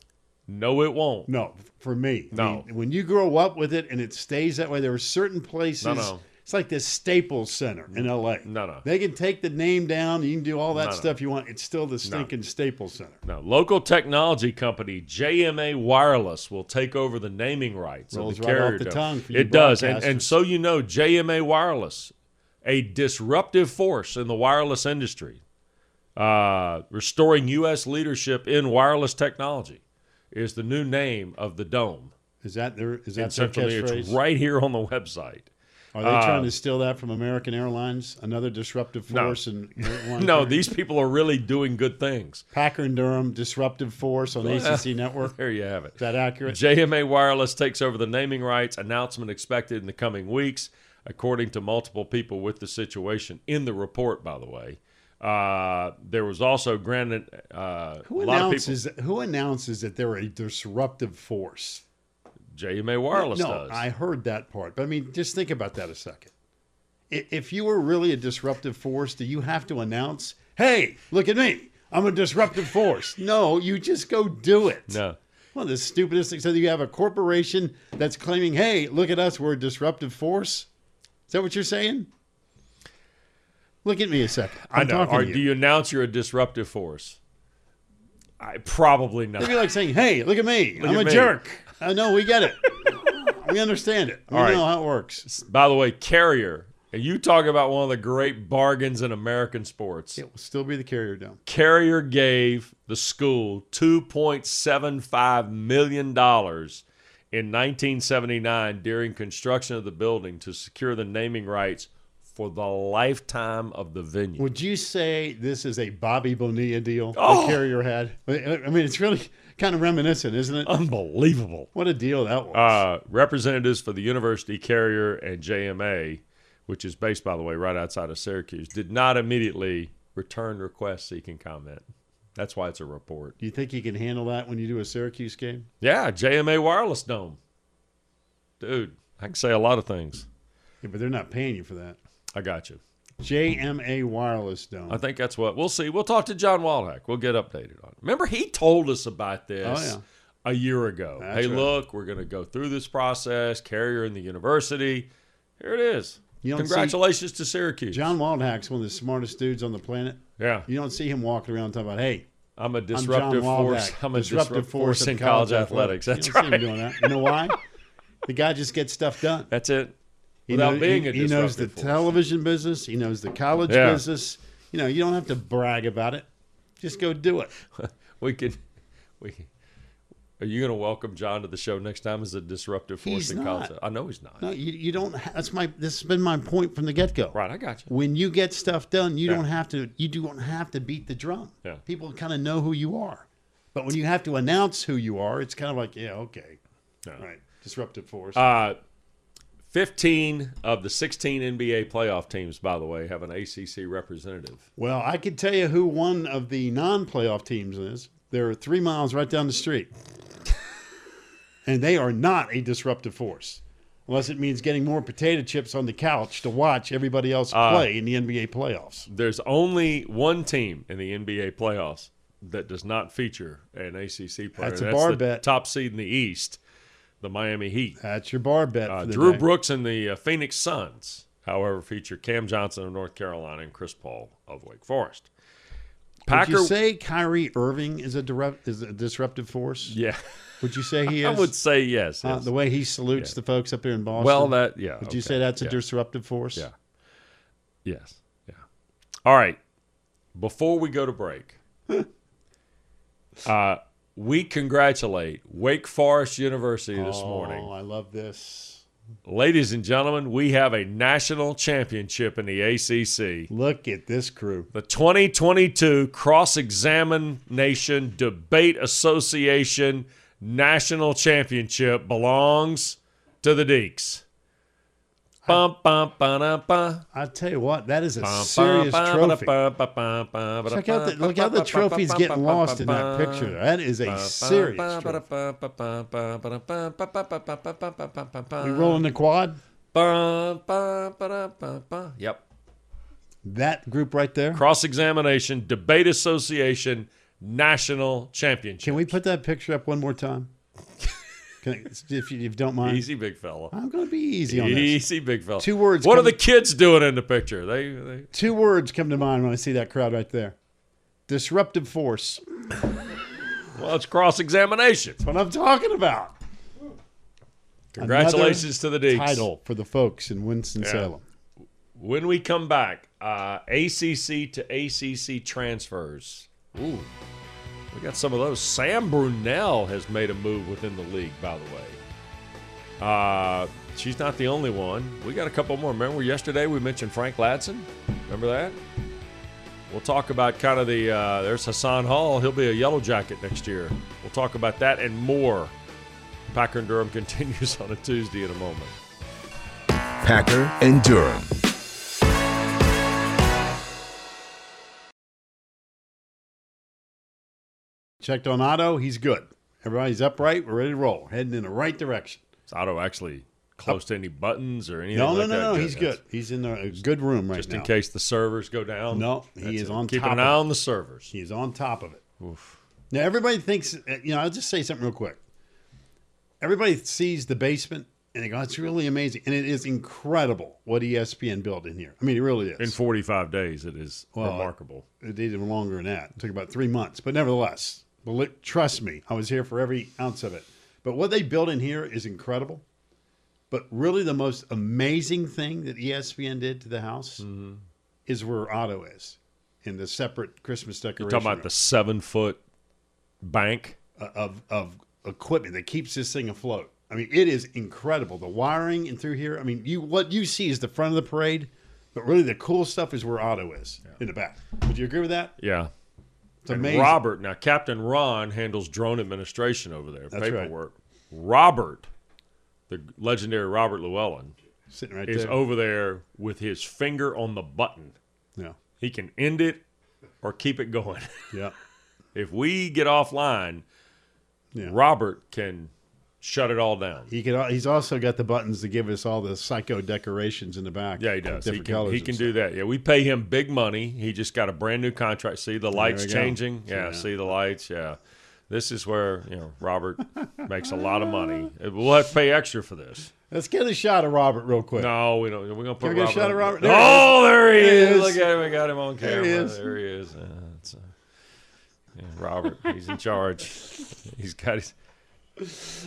[SPEAKER 3] No, it won't.
[SPEAKER 2] No, for me. I
[SPEAKER 3] No.
[SPEAKER 2] mean, when you grow up with it and it stays that way, there are certain places
[SPEAKER 3] No, no.
[SPEAKER 2] It's like this Staples Center in LA.
[SPEAKER 3] No, no.
[SPEAKER 2] They can take the name down. You can do all that
[SPEAKER 3] No, no.
[SPEAKER 2] stuff you want. It's still the stinking Staples Center.
[SPEAKER 3] Now, local technology company JMA Wireless will take over the naming rights
[SPEAKER 2] Rolls
[SPEAKER 3] of the
[SPEAKER 2] right off
[SPEAKER 3] carrier.
[SPEAKER 2] the tongue for you
[SPEAKER 3] it does, and, and so you know, JMA Wireless, a disruptive force in the wireless industry, uh, restoring U.S. leadership in wireless technology, is the new name of the dome.
[SPEAKER 2] Is that their is that their
[SPEAKER 3] Central
[SPEAKER 2] catchphrase?
[SPEAKER 3] It's right here on the website.
[SPEAKER 2] Are they trying um, to steal that from American Airlines? Another disruptive force in airline
[SPEAKER 3] No, these people are really doing good things.
[SPEAKER 2] Packer and Durham disruptive force on ACC network.
[SPEAKER 3] There you have it.
[SPEAKER 2] Is that accurate?
[SPEAKER 3] JMA Wireless takes over the naming rights. Announcement expected in the coming weeks, according to multiple people with the situation in the report. By the way, uh, there was also granted uh,
[SPEAKER 2] Who
[SPEAKER 3] a lot of people.
[SPEAKER 2] announces who announces that they're a disruptive force?
[SPEAKER 3] JMA Wireless
[SPEAKER 2] no,
[SPEAKER 3] does.
[SPEAKER 2] I heard that part, but I mean, just think about that a second. If you were really a disruptive force, do you have to announce, "Hey, look at me, I'm a disruptive force"? No, you just go do it.
[SPEAKER 3] no,
[SPEAKER 2] Well, the stupidest thing. So that you have a corporation that's claiming, "Hey, look at us, we're a disruptive force." Is that what you're saying? Look at me a second. I'm
[SPEAKER 3] I know.
[SPEAKER 2] talking to you.
[SPEAKER 3] do you announce you're a disruptive force? I probably not.
[SPEAKER 2] It'd be like saying, "Hey, look at me, I'm
[SPEAKER 3] at
[SPEAKER 2] a
[SPEAKER 3] me."
[SPEAKER 2] jerk." I know we get it. we understand it. We
[SPEAKER 3] All right.
[SPEAKER 2] know how it works.
[SPEAKER 3] By the way, Carrier. And you talk about one of the great bargains in American sports.
[SPEAKER 2] It will still be the carrier dome.
[SPEAKER 3] Carrier gave the school $2.75 million in 1979 during construction of the building to secure the naming rights for the lifetime of the venue.
[SPEAKER 2] Would you say this is a Bobby Bonilla deal
[SPEAKER 3] Oh!
[SPEAKER 2] the carrier had? I mean, it's really kind of reminiscent, isn't it?
[SPEAKER 3] Unbelievable.
[SPEAKER 2] What a deal that was.
[SPEAKER 3] Uh, representatives for the University Carrier and JMA, which is based, by the way, right outside of Syracuse, did not immediately return requests seeking comment. That's why it's a report.
[SPEAKER 2] do you think you can handle that when you do a Syracuse game?
[SPEAKER 3] Yeah, JMA Wireless Dome. Dude, I can say a lot of things.
[SPEAKER 2] Yeah, but they're not paying you for that.
[SPEAKER 3] I got you.
[SPEAKER 2] JMA Wireless Dome.
[SPEAKER 3] I think that's what we'll see. We'll talk to John Wildhack. We'll get updated on it. Remember, he told us about this
[SPEAKER 2] Oh,
[SPEAKER 3] a year ago.
[SPEAKER 2] That's
[SPEAKER 3] hey,
[SPEAKER 2] right.
[SPEAKER 3] look, we're going to go through this process. Carrier in the university. Here it is.
[SPEAKER 2] Don't see-
[SPEAKER 3] Congratulations to Syracuse.
[SPEAKER 2] John Wildhack's one of the smartest dudes on the planet.
[SPEAKER 3] Yeah,
[SPEAKER 2] You don't see him walking around talking about, "Hey,
[SPEAKER 3] I'm a
[SPEAKER 2] I'm
[SPEAKER 3] disruptive force.
[SPEAKER 2] Wildhack,
[SPEAKER 3] I'm a disruptive, force in college athletics.
[SPEAKER 2] You
[SPEAKER 3] That's
[SPEAKER 2] don't see him
[SPEAKER 3] right.
[SPEAKER 2] doing that. You know why? the guy just gets stuff done.
[SPEAKER 3] That's it.
[SPEAKER 2] He
[SPEAKER 3] Without
[SPEAKER 2] know-
[SPEAKER 3] being
[SPEAKER 2] he,
[SPEAKER 3] a
[SPEAKER 2] he knows the
[SPEAKER 3] force.
[SPEAKER 2] television business. He knows the college
[SPEAKER 3] Yeah.
[SPEAKER 2] business. You know, you don't have to brag about it. Just go do it.
[SPEAKER 3] We can. We. Are you going to welcome John to the show next time as a disruptive force
[SPEAKER 2] He's
[SPEAKER 3] in college? I know he's not.
[SPEAKER 2] No, you, you don't. That's my. This has been my point from the get go.
[SPEAKER 3] Right, I got you.
[SPEAKER 2] When you get stuff done, you
[SPEAKER 3] Yeah.
[SPEAKER 2] don't have to. You don't have to beat the drum.
[SPEAKER 3] Yeah.
[SPEAKER 2] People kind of know who you are, but when you have to announce who you are, it's kind of like, yeah, okay,
[SPEAKER 3] Yeah.
[SPEAKER 2] right, disruptive force.
[SPEAKER 3] Uh, 15 of the 16 NBA playoff teams, by the way, have an ACC representative.
[SPEAKER 2] well, I could tell you who one of the non-playoff teams is. They're three miles right down the street, and they are not a disruptive force. Unless it means getting more potato chips on the couch to watch everybody else
[SPEAKER 3] Uh,
[SPEAKER 2] play in the NBA playoffs.
[SPEAKER 3] There's only one team in the NBA playoffs that does not feature an ACC player.
[SPEAKER 2] That's a bar
[SPEAKER 3] the
[SPEAKER 2] bet.
[SPEAKER 3] Top seed in the East, the Miami Heat.
[SPEAKER 2] That's your bar bet
[SPEAKER 3] Uh,
[SPEAKER 2] for the
[SPEAKER 3] Drew
[SPEAKER 2] day.
[SPEAKER 3] Brooks and the uh, Phoenix Suns, however, feature Cam Johnson of North Carolina and Chris Paul of Wake Forest.
[SPEAKER 2] Would you say Kyrie Irving is a direct, is a disruptive force?
[SPEAKER 3] yeah,
[SPEAKER 2] Would you say he is?
[SPEAKER 3] I would say yes.
[SPEAKER 2] Uh, the way he salutes the folks up here in Boston.
[SPEAKER 3] well, that yeah.
[SPEAKER 2] would you say that's a
[SPEAKER 3] yeah.
[SPEAKER 2] disruptive force?
[SPEAKER 3] Yeah. Yes. Yeah. All right. Before we go to break, uh, we congratulate Wake Forest University this
[SPEAKER 2] Oh,
[SPEAKER 3] morning.
[SPEAKER 2] I love this.
[SPEAKER 3] Ladies and gentlemen, we have a national championship in the ACC.
[SPEAKER 2] Look at this crew.
[SPEAKER 3] The 2022 Cross Examination Debate Association National Championship belongs to the Deacs. Bum, bum, ba, ba,
[SPEAKER 2] I tell you what, that is a serious trophy. Check
[SPEAKER 3] Check
[SPEAKER 2] out the, look how the trophy's getting lost in that picture. That is a serious trophy. We rolling the quad.
[SPEAKER 3] Yep.
[SPEAKER 2] That group right there.
[SPEAKER 3] Cross Examination Debate Association National Championship.
[SPEAKER 2] Can we put that picture up one more time? Can I, if, you, don't mind,
[SPEAKER 3] Easy, big fella.
[SPEAKER 2] I'm going to be easy on this.
[SPEAKER 3] Easy, big fella.
[SPEAKER 2] Two words
[SPEAKER 3] What are the kids doing in the picture? They, they
[SPEAKER 2] Two words come to mind when I see that crowd right there: disruptive force.
[SPEAKER 3] well, it's cross examination.
[SPEAKER 2] That's What I'm talking about.
[SPEAKER 3] Congratulations to the Deacs.
[SPEAKER 2] Title for the folks in Winston Salem.
[SPEAKER 3] When we come back, uh, ACC to ACC transfers. Ooh, we got some of those. Sam Brunelle has made a move within the league, by the way. Uh, she's not the only one. We got a couple more. Remember yesterday we mentioned Frank Ladson? Remember that? We'll talk about kind of the. Uh, there's Hassan Hall. He'll be a yellow jacket next year. We'll talk about that and more. Packer and Durham continues on a Tuesday in a moment.
[SPEAKER 1] Packer and Durham.
[SPEAKER 2] Checked on Otto. He's good. Everybody's upright. We're ready to roll. Heading in the right direction.
[SPEAKER 3] Is Otto actually close to any buttons or anything
[SPEAKER 2] No, no,
[SPEAKER 3] like
[SPEAKER 2] no,
[SPEAKER 3] that?
[SPEAKER 2] no. He's
[SPEAKER 3] That's-
[SPEAKER 2] good. He's in a good room right
[SPEAKER 3] Just
[SPEAKER 2] now.
[SPEAKER 3] Just in case the servers go down.
[SPEAKER 2] No, he is
[SPEAKER 3] it.
[SPEAKER 2] on
[SPEAKER 3] Keeping
[SPEAKER 2] top
[SPEAKER 3] an
[SPEAKER 2] of
[SPEAKER 3] eye
[SPEAKER 2] it.
[SPEAKER 3] on the servers.
[SPEAKER 2] He's on top of it. Now everybody thinks. uh, You know, I'll just say something real quick. Everybody sees the basement and they go, "It's really amazing," and it is incredible what ESPN built in here. I mean, it really is.
[SPEAKER 3] In 45 days, it is
[SPEAKER 2] Well,
[SPEAKER 3] remarkable.
[SPEAKER 2] It did even longer than that. It took about three months, but nevertheless, beli- trust me, I was here for every ounce of it. But what they built in here is incredible. But really, the most amazing thing that ESPN did to the house
[SPEAKER 3] Mm-hmm.
[SPEAKER 2] is where Otto is in the separate Christmas decoration.
[SPEAKER 3] You're talking about
[SPEAKER 2] room
[SPEAKER 3] the seven foot bank.
[SPEAKER 2] of of equipment that keeps this thing afloat. I mean, it is incredible. The wiring and through here. I mean, you what you see is the front of the parade, but really the cool stuff is where Otto is in the back. Would you agree with that?
[SPEAKER 3] Yeah.
[SPEAKER 2] It's
[SPEAKER 3] And
[SPEAKER 2] amazing.
[SPEAKER 3] Robert, now Captain Ron handles drone administration over there,
[SPEAKER 2] That's right.
[SPEAKER 3] paperwork. Robert, the legendary Robert Llewellyn,
[SPEAKER 2] sitting right
[SPEAKER 3] is
[SPEAKER 2] there.
[SPEAKER 3] over there with his finger on the button.
[SPEAKER 2] Yeah,
[SPEAKER 3] He can end it or keep it going.
[SPEAKER 2] yeah,
[SPEAKER 3] if we get offline,
[SPEAKER 2] yeah.
[SPEAKER 3] Robert can shut it all down.
[SPEAKER 2] He can. He's also got the buttons to give us all the psycho decorations in the back.
[SPEAKER 3] Yeah, he does. He
[SPEAKER 2] Different
[SPEAKER 3] can,
[SPEAKER 2] colors.
[SPEAKER 3] he can do that. Yeah, we pay him big money. He just got a brand new contract. See the lights changing. Yeah,
[SPEAKER 2] Yeah.
[SPEAKER 3] see the lights. Yeah, this is where you know Robert makes a lot of money. We'll have to pay extra for this.
[SPEAKER 2] Let's get a shot of Robert real quick.
[SPEAKER 3] No, we don't. We're gonna put
[SPEAKER 2] we get a shot of
[SPEAKER 3] on-
[SPEAKER 2] Robert? There
[SPEAKER 3] oh, there he
[SPEAKER 2] There he
[SPEAKER 3] is.
[SPEAKER 2] is.
[SPEAKER 3] Look at him. We got him on
[SPEAKER 2] There
[SPEAKER 3] camera.
[SPEAKER 2] he
[SPEAKER 3] There
[SPEAKER 2] is.
[SPEAKER 3] he is. Uh, uh, yeah, Robert. He's in charge. He's got his.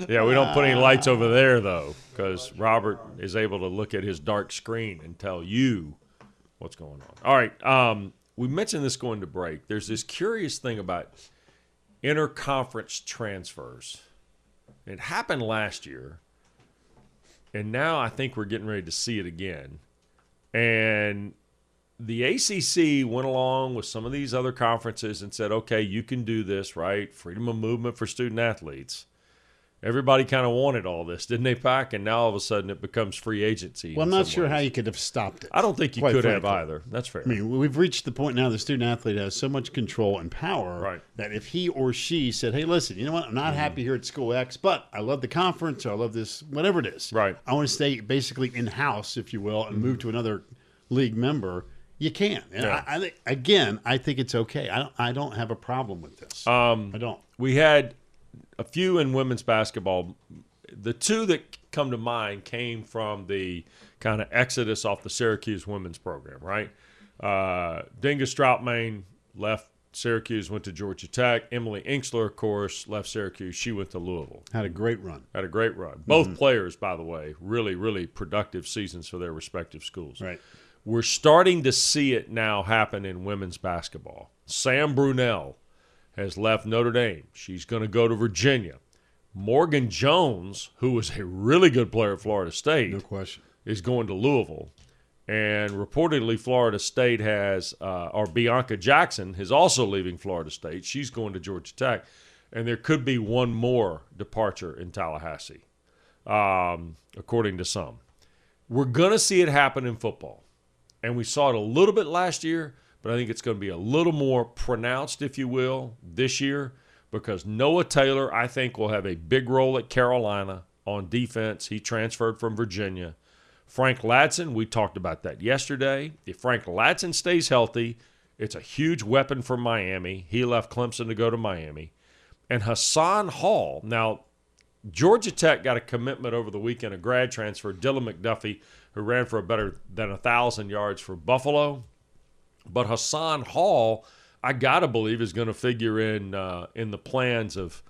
[SPEAKER 3] Yeah, we don't put any lights over there though, because Robert is able to look at his dark screen and tell you what's going on. All right, um, we mentioned this going to break. There's this curious thing about interconference transfers. It happened last year, and now I think we're getting ready to see it again. And the ACC went along with some of these other conferences and said, okay, you can do this, right? Freedom of movement for student athletes. Everybody kind of wanted all this, didn't they, Pack? And now all of a sudden it becomes free agency.
[SPEAKER 2] Well, I'm not sure how you could have stopped it.
[SPEAKER 3] I don't think you could have either. That's fair.
[SPEAKER 2] I mean, we've reached the point now the student athlete has so much control and power
[SPEAKER 3] Right.
[SPEAKER 2] that if he or she said, "Hey, listen, you know what? I'm not happy here at school X, but I love the conference or I love this, whatever it is.
[SPEAKER 3] Right.
[SPEAKER 2] I want to stay basically in house, if you will, and move to another league member." You can. And
[SPEAKER 3] Yeah.
[SPEAKER 2] I, I again, I think it's okay. I don't. I don't have a problem with this.
[SPEAKER 3] Um,
[SPEAKER 2] I don't.
[SPEAKER 3] we had a few in women's basketball. The two that come to mind came from the kind of exodus off the Syracuse women's program, right? Uh, Digna Strautmane left Syracuse, went to Georgia Tech. Emily Engstler, of course, left Syracuse. She went to Louisville.
[SPEAKER 2] Had a great run.
[SPEAKER 3] Had a great run. Both players, by the way, really, really productive seasons for their respective schools.
[SPEAKER 2] Right.
[SPEAKER 3] We're starting to see it now happen in women's basketball. Sam Brunelle has left Notre Dame. She's going to go to Virginia. Morgan Jones, who was a really good player at Florida State,
[SPEAKER 2] No question.
[SPEAKER 3] is going to Louisville. And reportedly, Florida State has, uh, or Bianca Jackson is also leaving Florida State. She's going to Georgia Tech. And there could be one more departure in Tallahassee, um, according to some. We're going to see it happen in football. And we saw it a little bit last year, but I think it's going to be a little more pronounced, if you will, this year because Noah Taylor, I think, will have a big role at Carolina on defense. He transferred from Virginia. Frank Ladson, we talked about that yesterday. If Frank Ladson stays healthy, it's a huge weapon for Miami. He left Clemson to go to Miami. And Hassan Hall, now, Georgia Tech got a commitment over the weekend, a grad transfer, Dylan McDuffie, who ran for a better than a thousand yards for Buffalo. But Hassan Hall, I gotta believe, is going to figure in uh, in the plans of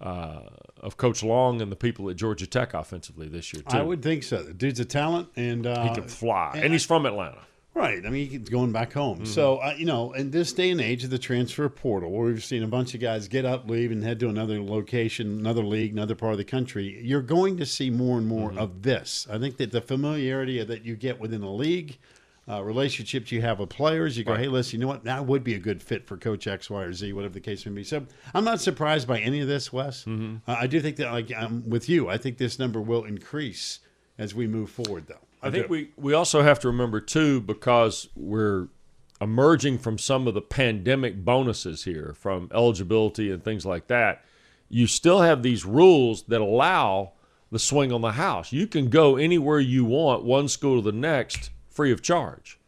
[SPEAKER 3] uh, of Coach Long and the people at Georgia Tech offensively this year too.
[SPEAKER 2] I would think so. The dude's a talent, and uh,
[SPEAKER 3] he can fly, and,
[SPEAKER 2] and
[SPEAKER 3] he's from Atlanta.
[SPEAKER 2] Right. I mean, he's going back home. So, uh, you know, in this day and age of the transfer portal, where we've seen a bunch of guys get up, leave, and head to another location, another league, another part of the country, you're going to see more and more of this. I think that the familiarity that you get within a league, uh, relationships you have with players, you go,
[SPEAKER 3] Right.
[SPEAKER 2] hey, listen, you know what? That would be a good fit for Coach X, Y, or Z, whatever the case may be. So I'm not surprised by any of this, Wes. Uh, I do think that, like, I'm with you. I think this number will increase as we move forward, though.
[SPEAKER 3] I think
[SPEAKER 2] do.
[SPEAKER 3] we, we also have to remember too, because we're emerging from some of the pandemic bonuses here, from eligibility and things like that. You still have these rules that allow the swing on the house. You can go anywhere you want, one school to the next, free of charge.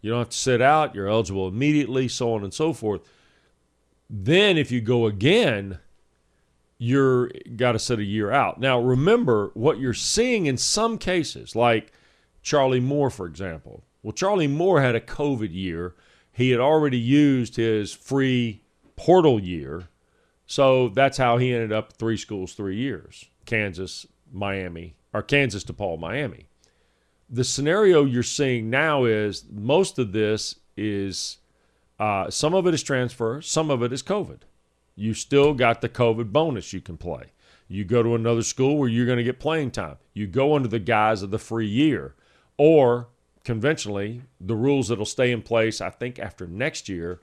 [SPEAKER 3] You don't have to sit out. You're eligible immediately, so on and so forth. Then, if you go again, you're got to sit a year out. Now, remember what you're seeing in some cases, like Charlie Moore, for example. Well, Charlie Moore had a COVID year. He had already used his free portal year. So that's how he ended up three schools, three years Kansas, Miami, or Kansas, DePaul, Miami. The scenario you're seeing now is most of this is uh, some of it is transfer, some of it is COVID you still got the COVID bonus you can play. You go to another school where you're going to get playing time. You go under the guise of the free year. Or conventionally, the rules that'll stay in place, I think, after next year,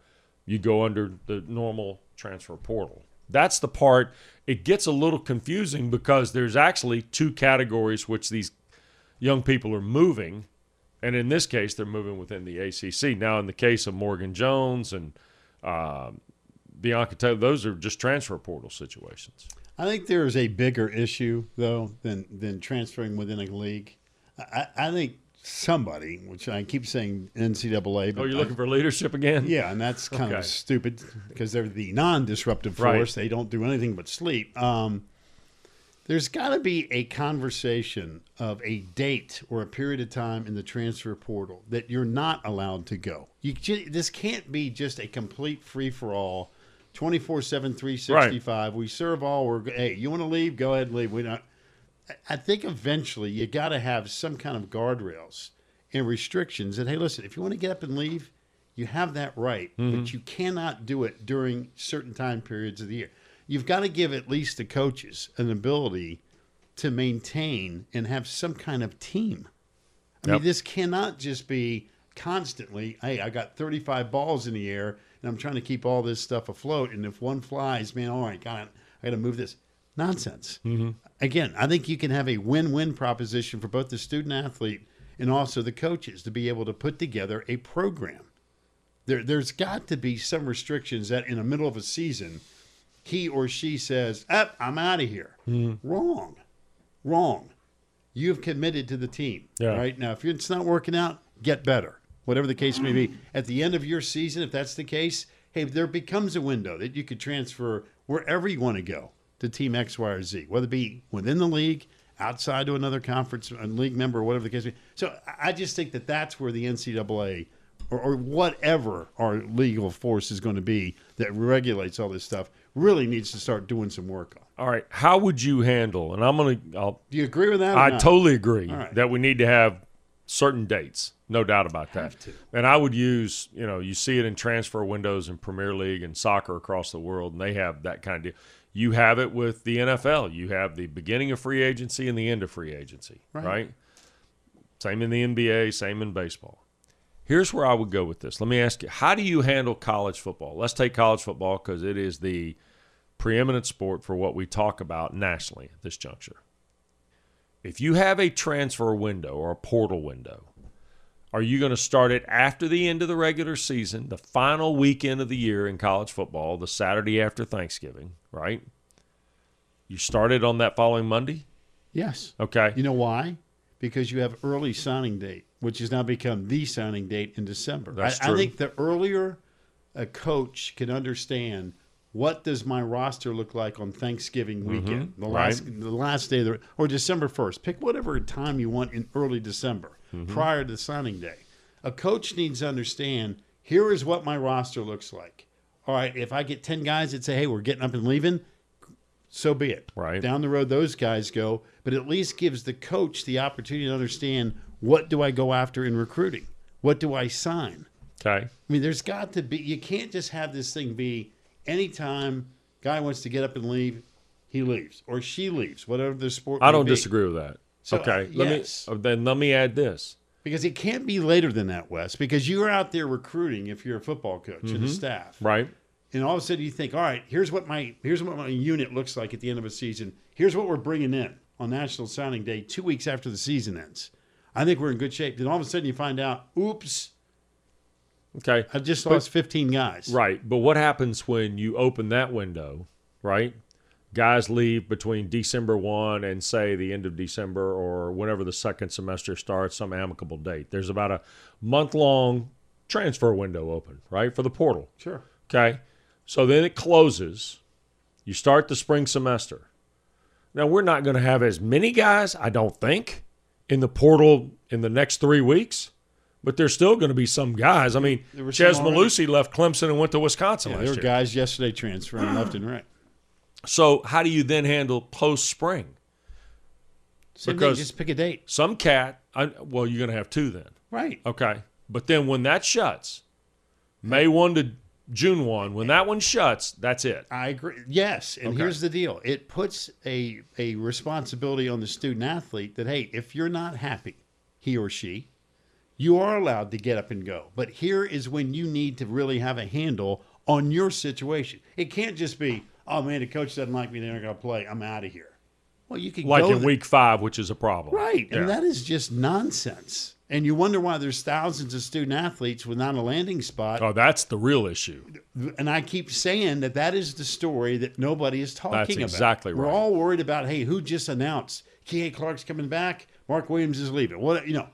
[SPEAKER 3] you go under the normal transfer portal. That's the part. It gets a little confusing because there's actually two categories which these young people are moving. And in this case, they're moving within the ACC. Now, in the case of Morgan Jones and um, Bianca Taylor, those are just transfer portal situations.
[SPEAKER 2] I think there is a bigger issue though than than transferring within a league. I, I think somebody, which I keep saying NCAA, but
[SPEAKER 3] Oh, you're
[SPEAKER 2] I-
[SPEAKER 3] looking for leadership again?
[SPEAKER 2] yeah, and that's kind
[SPEAKER 3] Okay.
[SPEAKER 2] of stupid because they're the non-disruptive
[SPEAKER 3] Right.
[SPEAKER 2] force. They don't do anything but sleep. Um, there's got to be a conversation of a date or a period of time in the transfer portal that you're not allowed to go. You this can't be just a complete free for all, 24 7, 365. We serve all. We're hey, you want to leave? Go ahead and leave. We not. I- I think eventually you got to have some kind of guardrails and restrictions. And hey, listen, if you want to get up and leave, you have that right, but mm-hmm. you cannot do it during certain time periods of the year. You've got to give at least the coaches an ability to maintain and have some kind of team. I
[SPEAKER 3] Yep.
[SPEAKER 2] mean, this cannot just be constantly, hey, I got 35 balls in the air and I'm trying to keep all this stuff afloat. And if one flies, man, all right, got it. I got to move this. Nonsense. Mm-hmm. Again, I think you can have a win win proposition for both the student athlete and also the coaches to be able to put together a program. There, there's got to be some restrictions that in the middle of a season, he or she says, up, I'm out of here. Hmm. Wrong. Wrong. You have committed to the team.
[SPEAKER 3] Yeah.
[SPEAKER 2] Right? Now, if it's not working out, get better. Whatever the case may be. At the end of your season, if that's the case, hey, there becomes a window that you could transfer wherever you want to go to Team X, Y, or Z, whether it be within the league, outside to another conference, a league member, or whatever the case may be. So I- I just think that that's where the NCAA or, or whatever our legal force is going to be that regulates all this stuff really needs to start doing some work on.
[SPEAKER 3] All right. How would you handle? And I'm gonna. I'll.
[SPEAKER 2] Do you agree with that? or
[SPEAKER 3] I
[SPEAKER 2] not?
[SPEAKER 3] totally agree
[SPEAKER 2] All right.
[SPEAKER 3] that we need to have certain dates. No doubt about that.
[SPEAKER 2] Have to.
[SPEAKER 3] And I would use. You know, you see it in transfer windows in Premier League and soccer across the world, and they have that kind of deal. You have it with the NFL. You have the beginning of free agency and the end of free agency.
[SPEAKER 2] Right.
[SPEAKER 3] right? Same in the NBA. Same in baseball. Here's where I would go with this. Let me ask you: How do you handle college football? Let's take college football because it is the preeminent sport for what we talk about nationally at this juncture. If you have a transfer window or a portal window, are you going to start it after the end of the regular season, the final weekend of the year in college football, the Saturday after Thanksgiving, right? You started on that following Monday?
[SPEAKER 2] Yes.
[SPEAKER 3] Okay.
[SPEAKER 2] You know why? Because you have early signing date, which has now become the signing date in December.
[SPEAKER 3] That's
[SPEAKER 2] I, I think the earlier a coach can understand what does my roster look like on Thanksgiving weekend, the
[SPEAKER 3] Mm-hmm. right.
[SPEAKER 2] last the last day of the or December first. Pick whatever time you want in early December,
[SPEAKER 3] Mm-hmm.
[SPEAKER 2] prior to the signing day. A coach needs to understand here is what my roster looks like. All right, if I get ten guys that say, "Hey, we're getting up and leaving," so be it.
[SPEAKER 3] Right.
[SPEAKER 2] down the road, those guys go, but at least gives the coach the opportunity to understand what do I go after in recruiting, what do I sign.
[SPEAKER 3] Okay.
[SPEAKER 2] I mean, there's got to be. You can't just have this thing be anytime guy wants to get up and leave, he leaves or she leaves, whatever the sport.
[SPEAKER 3] I don't
[SPEAKER 2] be.
[SPEAKER 3] disagree with that.
[SPEAKER 2] So,
[SPEAKER 3] okay.
[SPEAKER 2] uh,
[SPEAKER 3] let
[SPEAKER 2] yes.
[SPEAKER 3] me uh, then let me add this.
[SPEAKER 2] because it can't be later than that, Wes. Because you're out there recruiting if you're a football coach and the staff,
[SPEAKER 3] Right.
[SPEAKER 2] and all of a sudden you think, all right, here's what my here's what my unit looks like at the end of a season. Here's what we're bringing in on National Signing Day, two weeks after the season ends. I think we're in good shape. Then all of a sudden you find out, oops,
[SPEAKER 3] Okay.
[SPEAKER 2] I just lost 15 guys.
[SPEAKER 3] Right. But what happens when you open that window, right? Guys leave between December 1 and say the end of December or whenever the second semester starts, some amicable date. There's about a month long transfer window open, right? For the portal.
[SPEAKER 2] Sure.
[SPEAKER 3] Okay. So then it closes. You start the spring semester. Now, we're not going to have as many guys, I don't think, in the portal in the next three weeks, but there's still going to be some guys. I mean,
[SPEAKER 2] Chez.
[SPEAKER 3] Mellusi left Clemson and went to Wisconsin
[SPEAKER 2] Yeah,
[SPEAKER 3] last
[SPEAKER 2] there were
[SPEAKER 3] year.
[SPEAKER 2] guys yesterday transferring left and right.
[SPEAKER 3] So, how do you then handle post spring? Because-
[SPEAKER 2] just pick a date.
[SPEAKER 3] Some cat, I, well, you're going to have two then.
[SPEAKER 2] Right.
[SPEAKER 3] Okay. But then when that shuts, May 1 to June 1, when that one shuts, that's it.
[SPEAKER 2] I agree. Yes, and
[SPEAKER 3] Okay.
[SPEAKER 2] here's the deal: it puts a a responsibility on the student athlete that hey, if you're not happy, he or she, you are allowed to get up and go. But here is when you need to really have a handle on your situation. It can't just be, oh man, the coach doesn't like me; they're not going to play. I'm out of here. Well, you can
[SPEAKER 3] Like
[SPEAKER 2] go
[SPEAKER 3] in
[SPEAKER 2] th-
[SPEAKER 3] week five, which is a problem.
[SPEAKER 2] right,
[SPEAKER 3] Yeah.
[SPEAKER 2] and that is just nonsense. And you wonder why there's thousands of student athletes without a landing spot
[SPEAKER 3] Oh, that's the real issue.
[SPEAKER 2] and I keep saying that that is the story that nobody is talking
[SPEAKER 3] That's
[SPEAKER 2] about.
[SPEAKER 3] exactly right.
[SPEAKER 2] We're all worried about, hey, who just announced Kihei Clark's coming back? Mark Williams is leaving. What you know,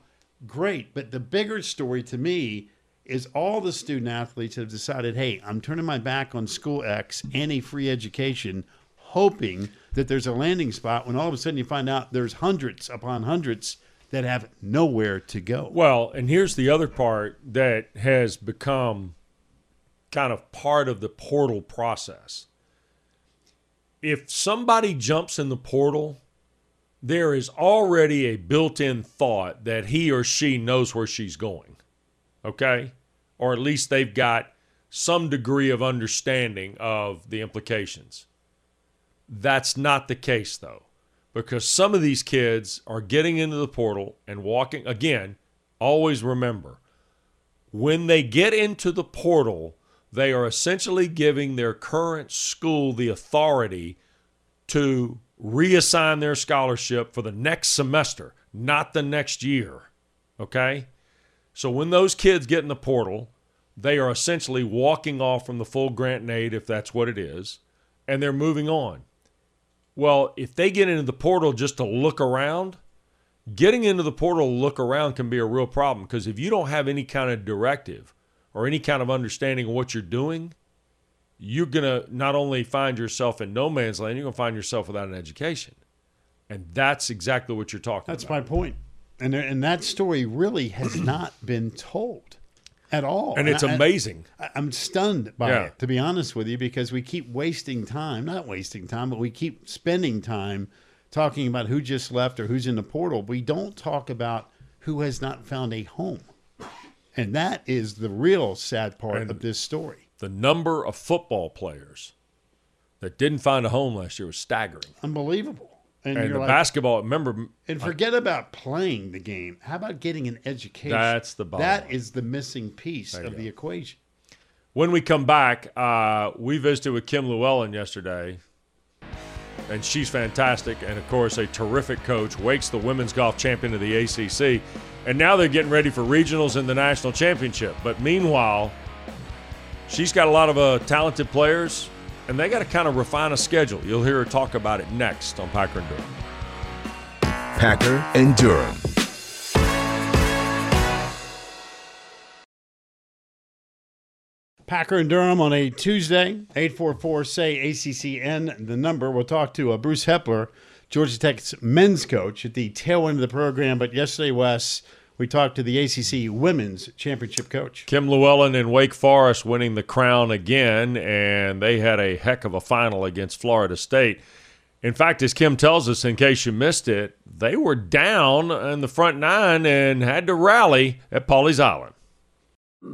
[SPEAKER 2] great. But the bigger story to me is all the student athletes have decided, hey, I'm turning my back on school X and a free education, hoping that there's a landing spot. When all of a sudden you find out there's hundreds upon hundreds that have nowhere to go.
[SPEAKER 3] Well, and here's the other part that has become kind of part of the portal process. If somebody jumps in the portal, there is already a built in thought that he or she knows where she's going. Okay? Or at least they've got some degree of understanding of the implications. That's not the case, though, because some of these kids are getting into the portal and walking. Again, always remember when they get into the portal, they are essentially giving their current school the authority to reassign their scholarship for the next semester, not the next year. Okay? So when those kids get in the portal, they are essentially walking off from the full grant and aid, if that's what it is, and they're moving on. Well, if they get into the portal just to look around, getting into the portal to look around can be a real problem because if you don't have any kind of directive or any kind of understanding of what you're doing, you're going to not only find yourself in no man's land, you're going to find yourself without an education. And that's exactly what you're talking
[SPEAKER 2] That's
[SPEAKER 3] about.
[SPEAKER 2] That's my point. And and that story really has not been told at all.
[SPEAKER 3] and it's
[SPEAKER 2] I-
[SPEAKER 3] amazing.
[SPEAKER 2] I, I'm stunned by
[SPEAKER 3] Yeah.
[SPEAKER 2] it, to be honest with you, because we keep wasting time, not wasting time, but we keep spending time talking about who just left or who's in the portal. We don't talk about who has not found a home. And that is the real sad part
[SPEAKER 3] And-
[SPEAKER 2] of this story.
[SPEAKER 3] The number of football players that didn't find a home last year was staggering.
[SPEAKER 2] Unbelievable. And,
[SPEAKER 3] And the
[SPEAKER 2] like,
[SPEAKER 3] basketball, remember,
[SPEAKER 2] And forget about playing the game. How about getting an education?
[SPEAKER 3] That's the bottom
[SPEAKER 2] That is the missing piece
[SPEAKER 3] you
[SPEAKER 2] of the equation.
[SPEAKER 3] When we come back, uh, we visited with Kim Lewellen yesterday, and she's fantastic, and of course, a terrific coach. Wake's the women's golf champion of the ACC, and now they're getting ready for regionals and the national championship. But meanwhile, she's got a lot of uh, talented players, and they got to kind of refine a schedule. You'll hear her talk about it next on Packer and Durham.
[SPEAKER 1] Packer and Durham.
[SPEAKER 2] Packer and Durham on a Tuesday, 844 say ACCN, the number. We'll talk to uh, Bruce Heppler, Georgia Tech's men's coach at the tail end of the program. But yesterday, Wes, we talked to the ACC women's championship coach.
[SPEAKER 3] Kim Lewellen and Wake Forest winning the crown again, and they had a heck of a final against Florida State. In fact, as Kim tells us, in case you missed it, they were down in the front nine and had to rally at Pawleys Island.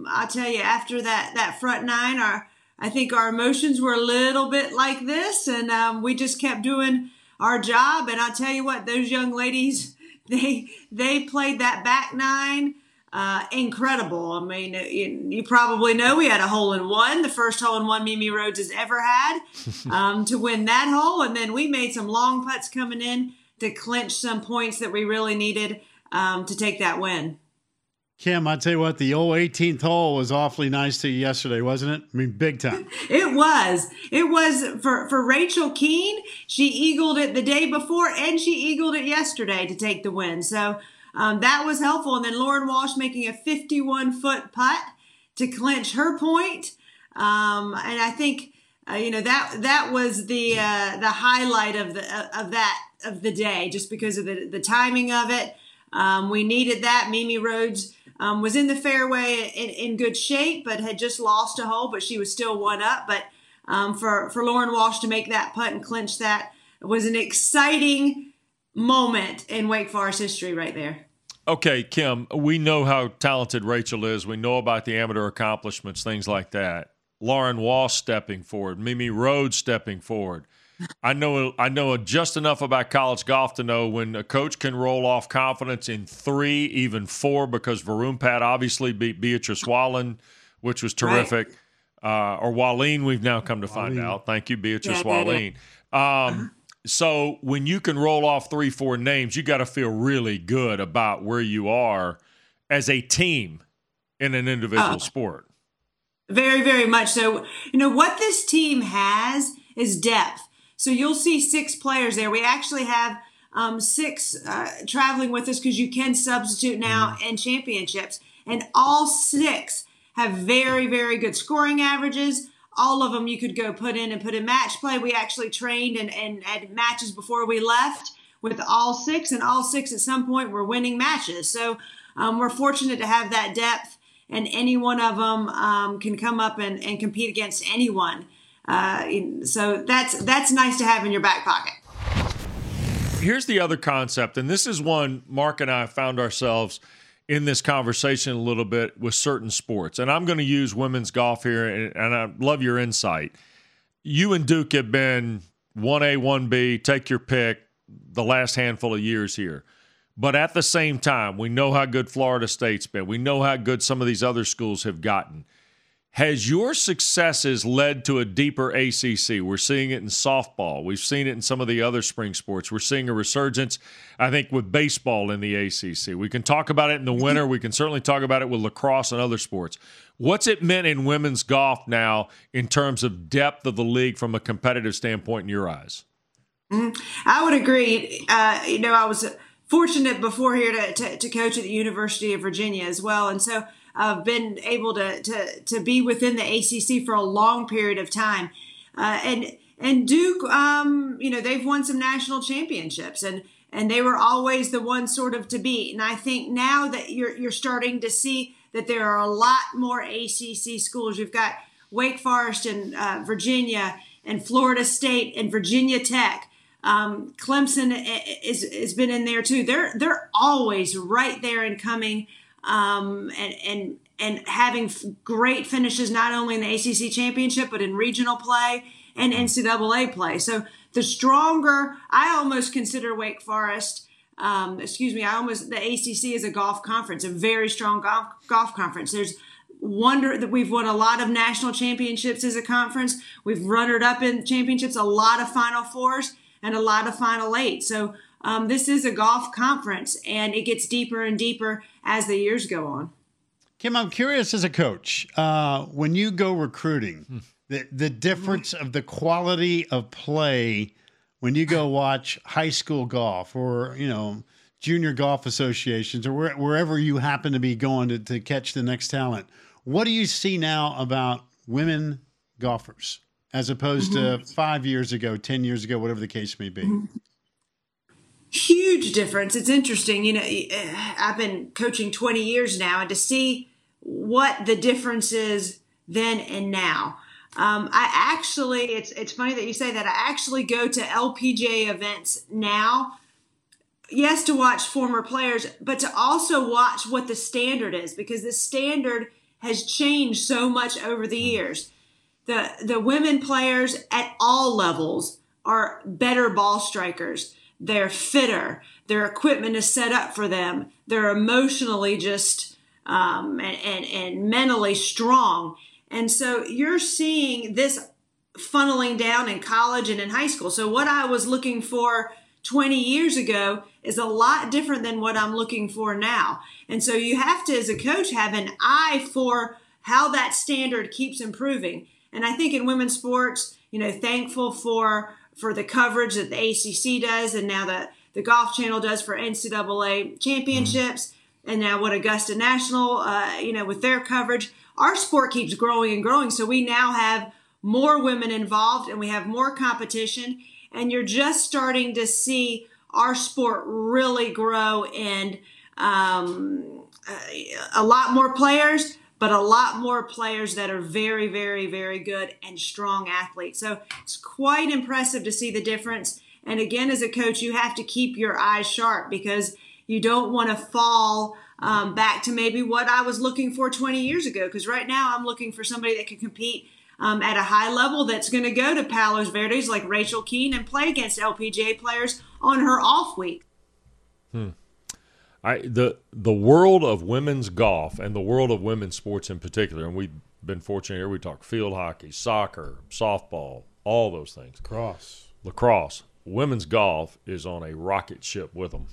[SPEAKER 4] I'll tell you, after that that front nine, our I think our emotions were a little bit like this, and um, we just kept doing our job. And I'll tell you what, those young ladies, they they played that back nine uh, incredible. I mean, you, you, probably know we had a hole in one, the first hole in one Mimi Rhodes has ever had, um, to win that hole, and then we made some long putts coming in to clinch some points that we really needed um, to take that win.
[SPEAKER 2] Kim, I tell you what, the old 18th hole was awfully nice to you yesterday, wasn't it? I mean, big time.
[SPEAKER 4] it was. It was for, for Rachel Kuehn. She eagled it the day before and she eagled it yesterday to take the win. So um, that was helpful. And then Lauren Walsh making a 51 foot putt to clinch her point. Um, and I think, uh, you know, that that was the uh, the highlight of the uh, of that of the day, just because of the, the timing of it. Um, we needed that. Mimi Rhodes um, was in the fairway in, in, good shape, but had just lost a hole, but she was still one up. But um, for, for Lauren Walsh to make that putt and clinch that was an exciting moment in Wake Forest history right there.
[SPEAKER 3] Okay, Kim, we know how talented Rachel is. We know about the amateur accomplishments, things like that. Lauren Walsh stepping forward, Mimi Rhodes stepping forward. I know I know just enough about college golf to know when a coach can roll off confidence in three, even four, because Varun Pat obviously beat Beatrice Wallen, which was terrific. Right. Uh, or Wallin, we've now come to find out. Thank you, Beatrice yeah. Um, so when you can roll off three, four names, you got to feel really good about where you are as a team in an individual oh, sport.
[SPEAKER 4] Very, very much so. You know what this team has is depth. So you'll see six players there. We actually have um, six uh, traveling with us because you can substitute now mm-hmm. in championships. And all six have very, very good scoring averages. All of them you could go put in and put in match play. We actually trained and, and had matches before we left with all six, and all six at some point were winning matches. So um, we're fortunate to have that depth, and any one of them um, can come up and, and compete against anyone. Uh, so that's that's nice to have in your back pocket.
[SPEAKER 3] Here's the other concept, and this is one Mark and I found ourselves in this conversation a little bit with certain sports. And I'm going to use women's golf here, and, and I love your insight. You and Duke have been 1A, 1B, take your pick, the last handful of years here. But at the same time, we know how good Florida State's been. We know how good some of these other schools have gotten. Has your successes led to a deeper ACC? We're seeing it in softball. We've seen it in some of the other spring sports. We're seeing a resurgence, I think, with baseball in the ACC. We can talk about it in the winter. We can certainly talk about it with lacrosse and other sports. What's it meant in women's golf now in terms of depth of the league from a competitive standpoint in your eyes?
[SPEAKER 4] Mm-hmm. I would agree. Uh, you know, I was fortunate before here to, to, to coach at the University of Virginia as well. And so – uh, been able to, to to be within the ACC for a long period of time, uh, and and Duke, um, you know, they've won some national championships, and and they were always the ones sort of to beat. And I think now that you're you're starting to see that there are a lot more ACC schools. You've got Wake Forest and uh, Virginia and Florida State and Virginia Tech. Um, Clemson is has been in there too. They're they're always right there and coming um, and and and having great finishes not only in the ACC championship but in regional play and NCAA play. So the stronger, I almost consider Wake Forest. Um, excuse me, I almost the ACC is a golf conference, a very strong golf golf conference. There's wonder that we've won a lot of national championships as a conference. We've runnered up in championships, a lot of Final Fours, and a lot of Final Eight. So um, this is a golf conference, and it gets deeper and deeper as the years go on.
[SPEAKER 2] Kim, I'm curious as a coach, uh, when you go recruiting, hmm. the, the difference of the quality of play when you go watch high school golf or, you know, junior golf associations or where, wherever you happen to be going to, to catch the next talent. What do you see now about women golfers as opposed mm-hmm. to five years ago, 10 years ago, whatever the case may be? Mm-hmm.
[SPEAKER 4] Huge difference. It's interesting. You know, I've been coaching 20 years now, and to see what the difference is then and now. Um, I actually, it's it's funny that you say that. I actually go to LPGA events now. Yes, to watch former players, but to also watch what the standard is because the standard has changed so much over the years. The the women players at all levels are better ball strikers. They're fitter. Their equipment is set up for them. They're emotionally just um, and, and, and mentally strong. And so you're seeing this funneling down in college and in high school. So what I was looking for 20 years ago is a lot different than what I'm looking for now. And so you have to, as a coach, have an eye for how that standard keeps improving. And I think in women's sports, you know, thankful for for the coverage that the ACC does, and now the the Golf Channel does for NCAA championships, and now what Augusta National, uh, you know, with their coverage, our sport keeps growing and growing. So we now have more women involved, and we have more competition, and you're just starting to see our sport really grow and um, a lot more players but a lot more players that are very, very, very good and strong athletes. So it's quite impressive to see the difference. And again, as a coach, you have to keep your eyes sharp because you don't want to fall um, back to maybe what I was looking for 20 years ago. Because right now, I'm looking for somebody that can compete um, at a high level that's going to go to Palos Verdes like Rachel Kuehn and play against LPGA players on her off week.
[SPEAKER 3] Hmm. I the the world of women's golf and the world of women's sports in particular, and we've been fortunate here. We talk field hockey, soccer, softball, all those things.
[SPEAKER 2] Lacrosse,
[SPEAKER 3] lacrosse. Women's golf is on a rocket ship with them.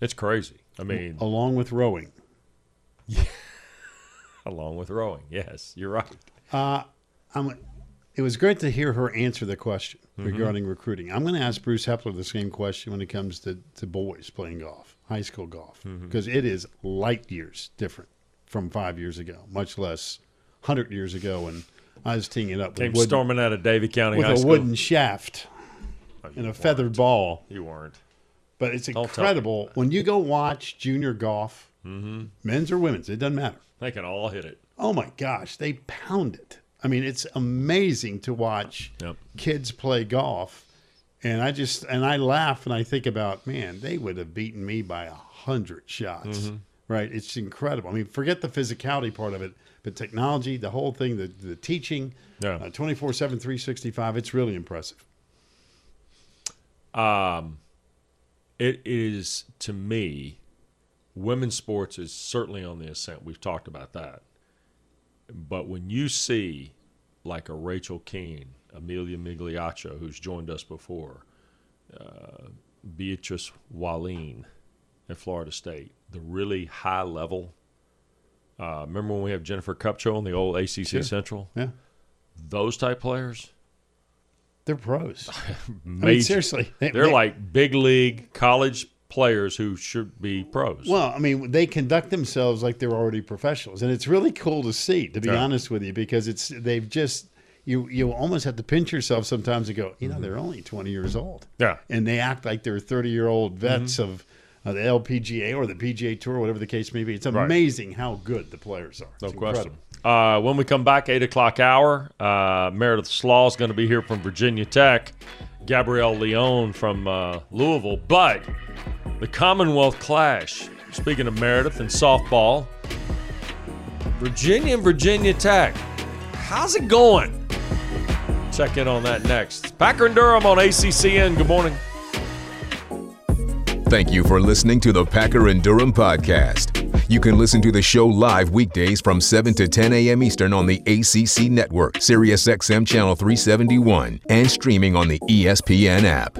[SPEAKER 3] It's crazy. I mean,
[SPEAKER 2] along with rowing.
[SPEAKER 3] Yeah, along with rowing. Yes, you're right.
[SPEAKER 2] Uh, I'm it was great to hear her answer the question mm-hmm. regarding recruiting. I'm going to ask Bruce Heppler the same question when it comes to, to boys playing golf, high school golf, because mm-hmm. is light years different from five years ago, much less 100 years ago when I was teeing it up.
[SPEAKER 3] Came wooden, storming out of Davie County
[SPEAKER 2] with
[SPEAKER 3] High
[SPEAKER 2] a
[SPEAKER 3] school.
[SPEAKER 2] wooden shaft oh, and a weren't. feathered ball.
[SPEAKER 3] You weren't.
[SPEAKER 2] But it's incredible when you go watch junior golf, mm-hmm. men's or women's, it doesn't matter.
[SPEAKER 3] They can all hit it.
[SPEAKER 2] Oh my gosh, they pound it. I mean, it's amazing to watch yep. kids play golf. And I just and I laugh and I think about, man, they would have beaten me by a hundred shots. Mm-hmm. Right? It's incredible. I mean, forget the physicality part of it, but technology, the whole thing, the the teaching, yeah. uh, 24/7 365, it's really impressive.
[SPEAKER 3] Um it is to me women's sports is certainly on the ascent. We've talked about that. But when you see like a Rachel Kuehn, Emilia Migliaccio, who's joined us before, uh, Beatrice Wallin at Florida State, the really high level. Uh, remember when we have Jennifer Kupcho on the old ACC sure. Central?
[SPEAKER 2] Yeah.
[SPEAKER 3] Those type players.
[SPEAKER 2] They're pros. I mean, seriously.
[SPEAKER 3] They, are like big league college players who should be pros.
[SPEAKER 2] Well, I mean, they conduct themselves like they're already professionals, and it's really cool to see. To be yeah. honest with you, because it's they've just you you almost have to pinch yourself sometimes and go, you know, mm-hmm. they're only twenty years old.
[SPEAKER 3] Yeah,
[SPEAKER 2] and they act like they're thirty year old vets mm-hmm. of. Uh, the LPGA or the PGA Tour, whatever the case may be. It's amazing right. how good the players are.
[SPEAKER 3] It's no question. Uh, when we come back, 8 o'clock hour, uh, Meredith Slaw is going to be here from Virginia Tech, Gabrielle Leone from uh, Louisville. But the Commonwealth Clash. Speaking of Meredith and softball, Virginia and Virginia Tech. How's it going? Check in on that next. Packer and Durham on ACCN. Good morning.
[SPEAKER 1] Thank you for listening to the Packer and Durham podcast. You can listen to the show live weekdays from 7 to 10 a.m. Eastern on the ACC network, SiriusXM Channel 371, and streaming on the ESPN app.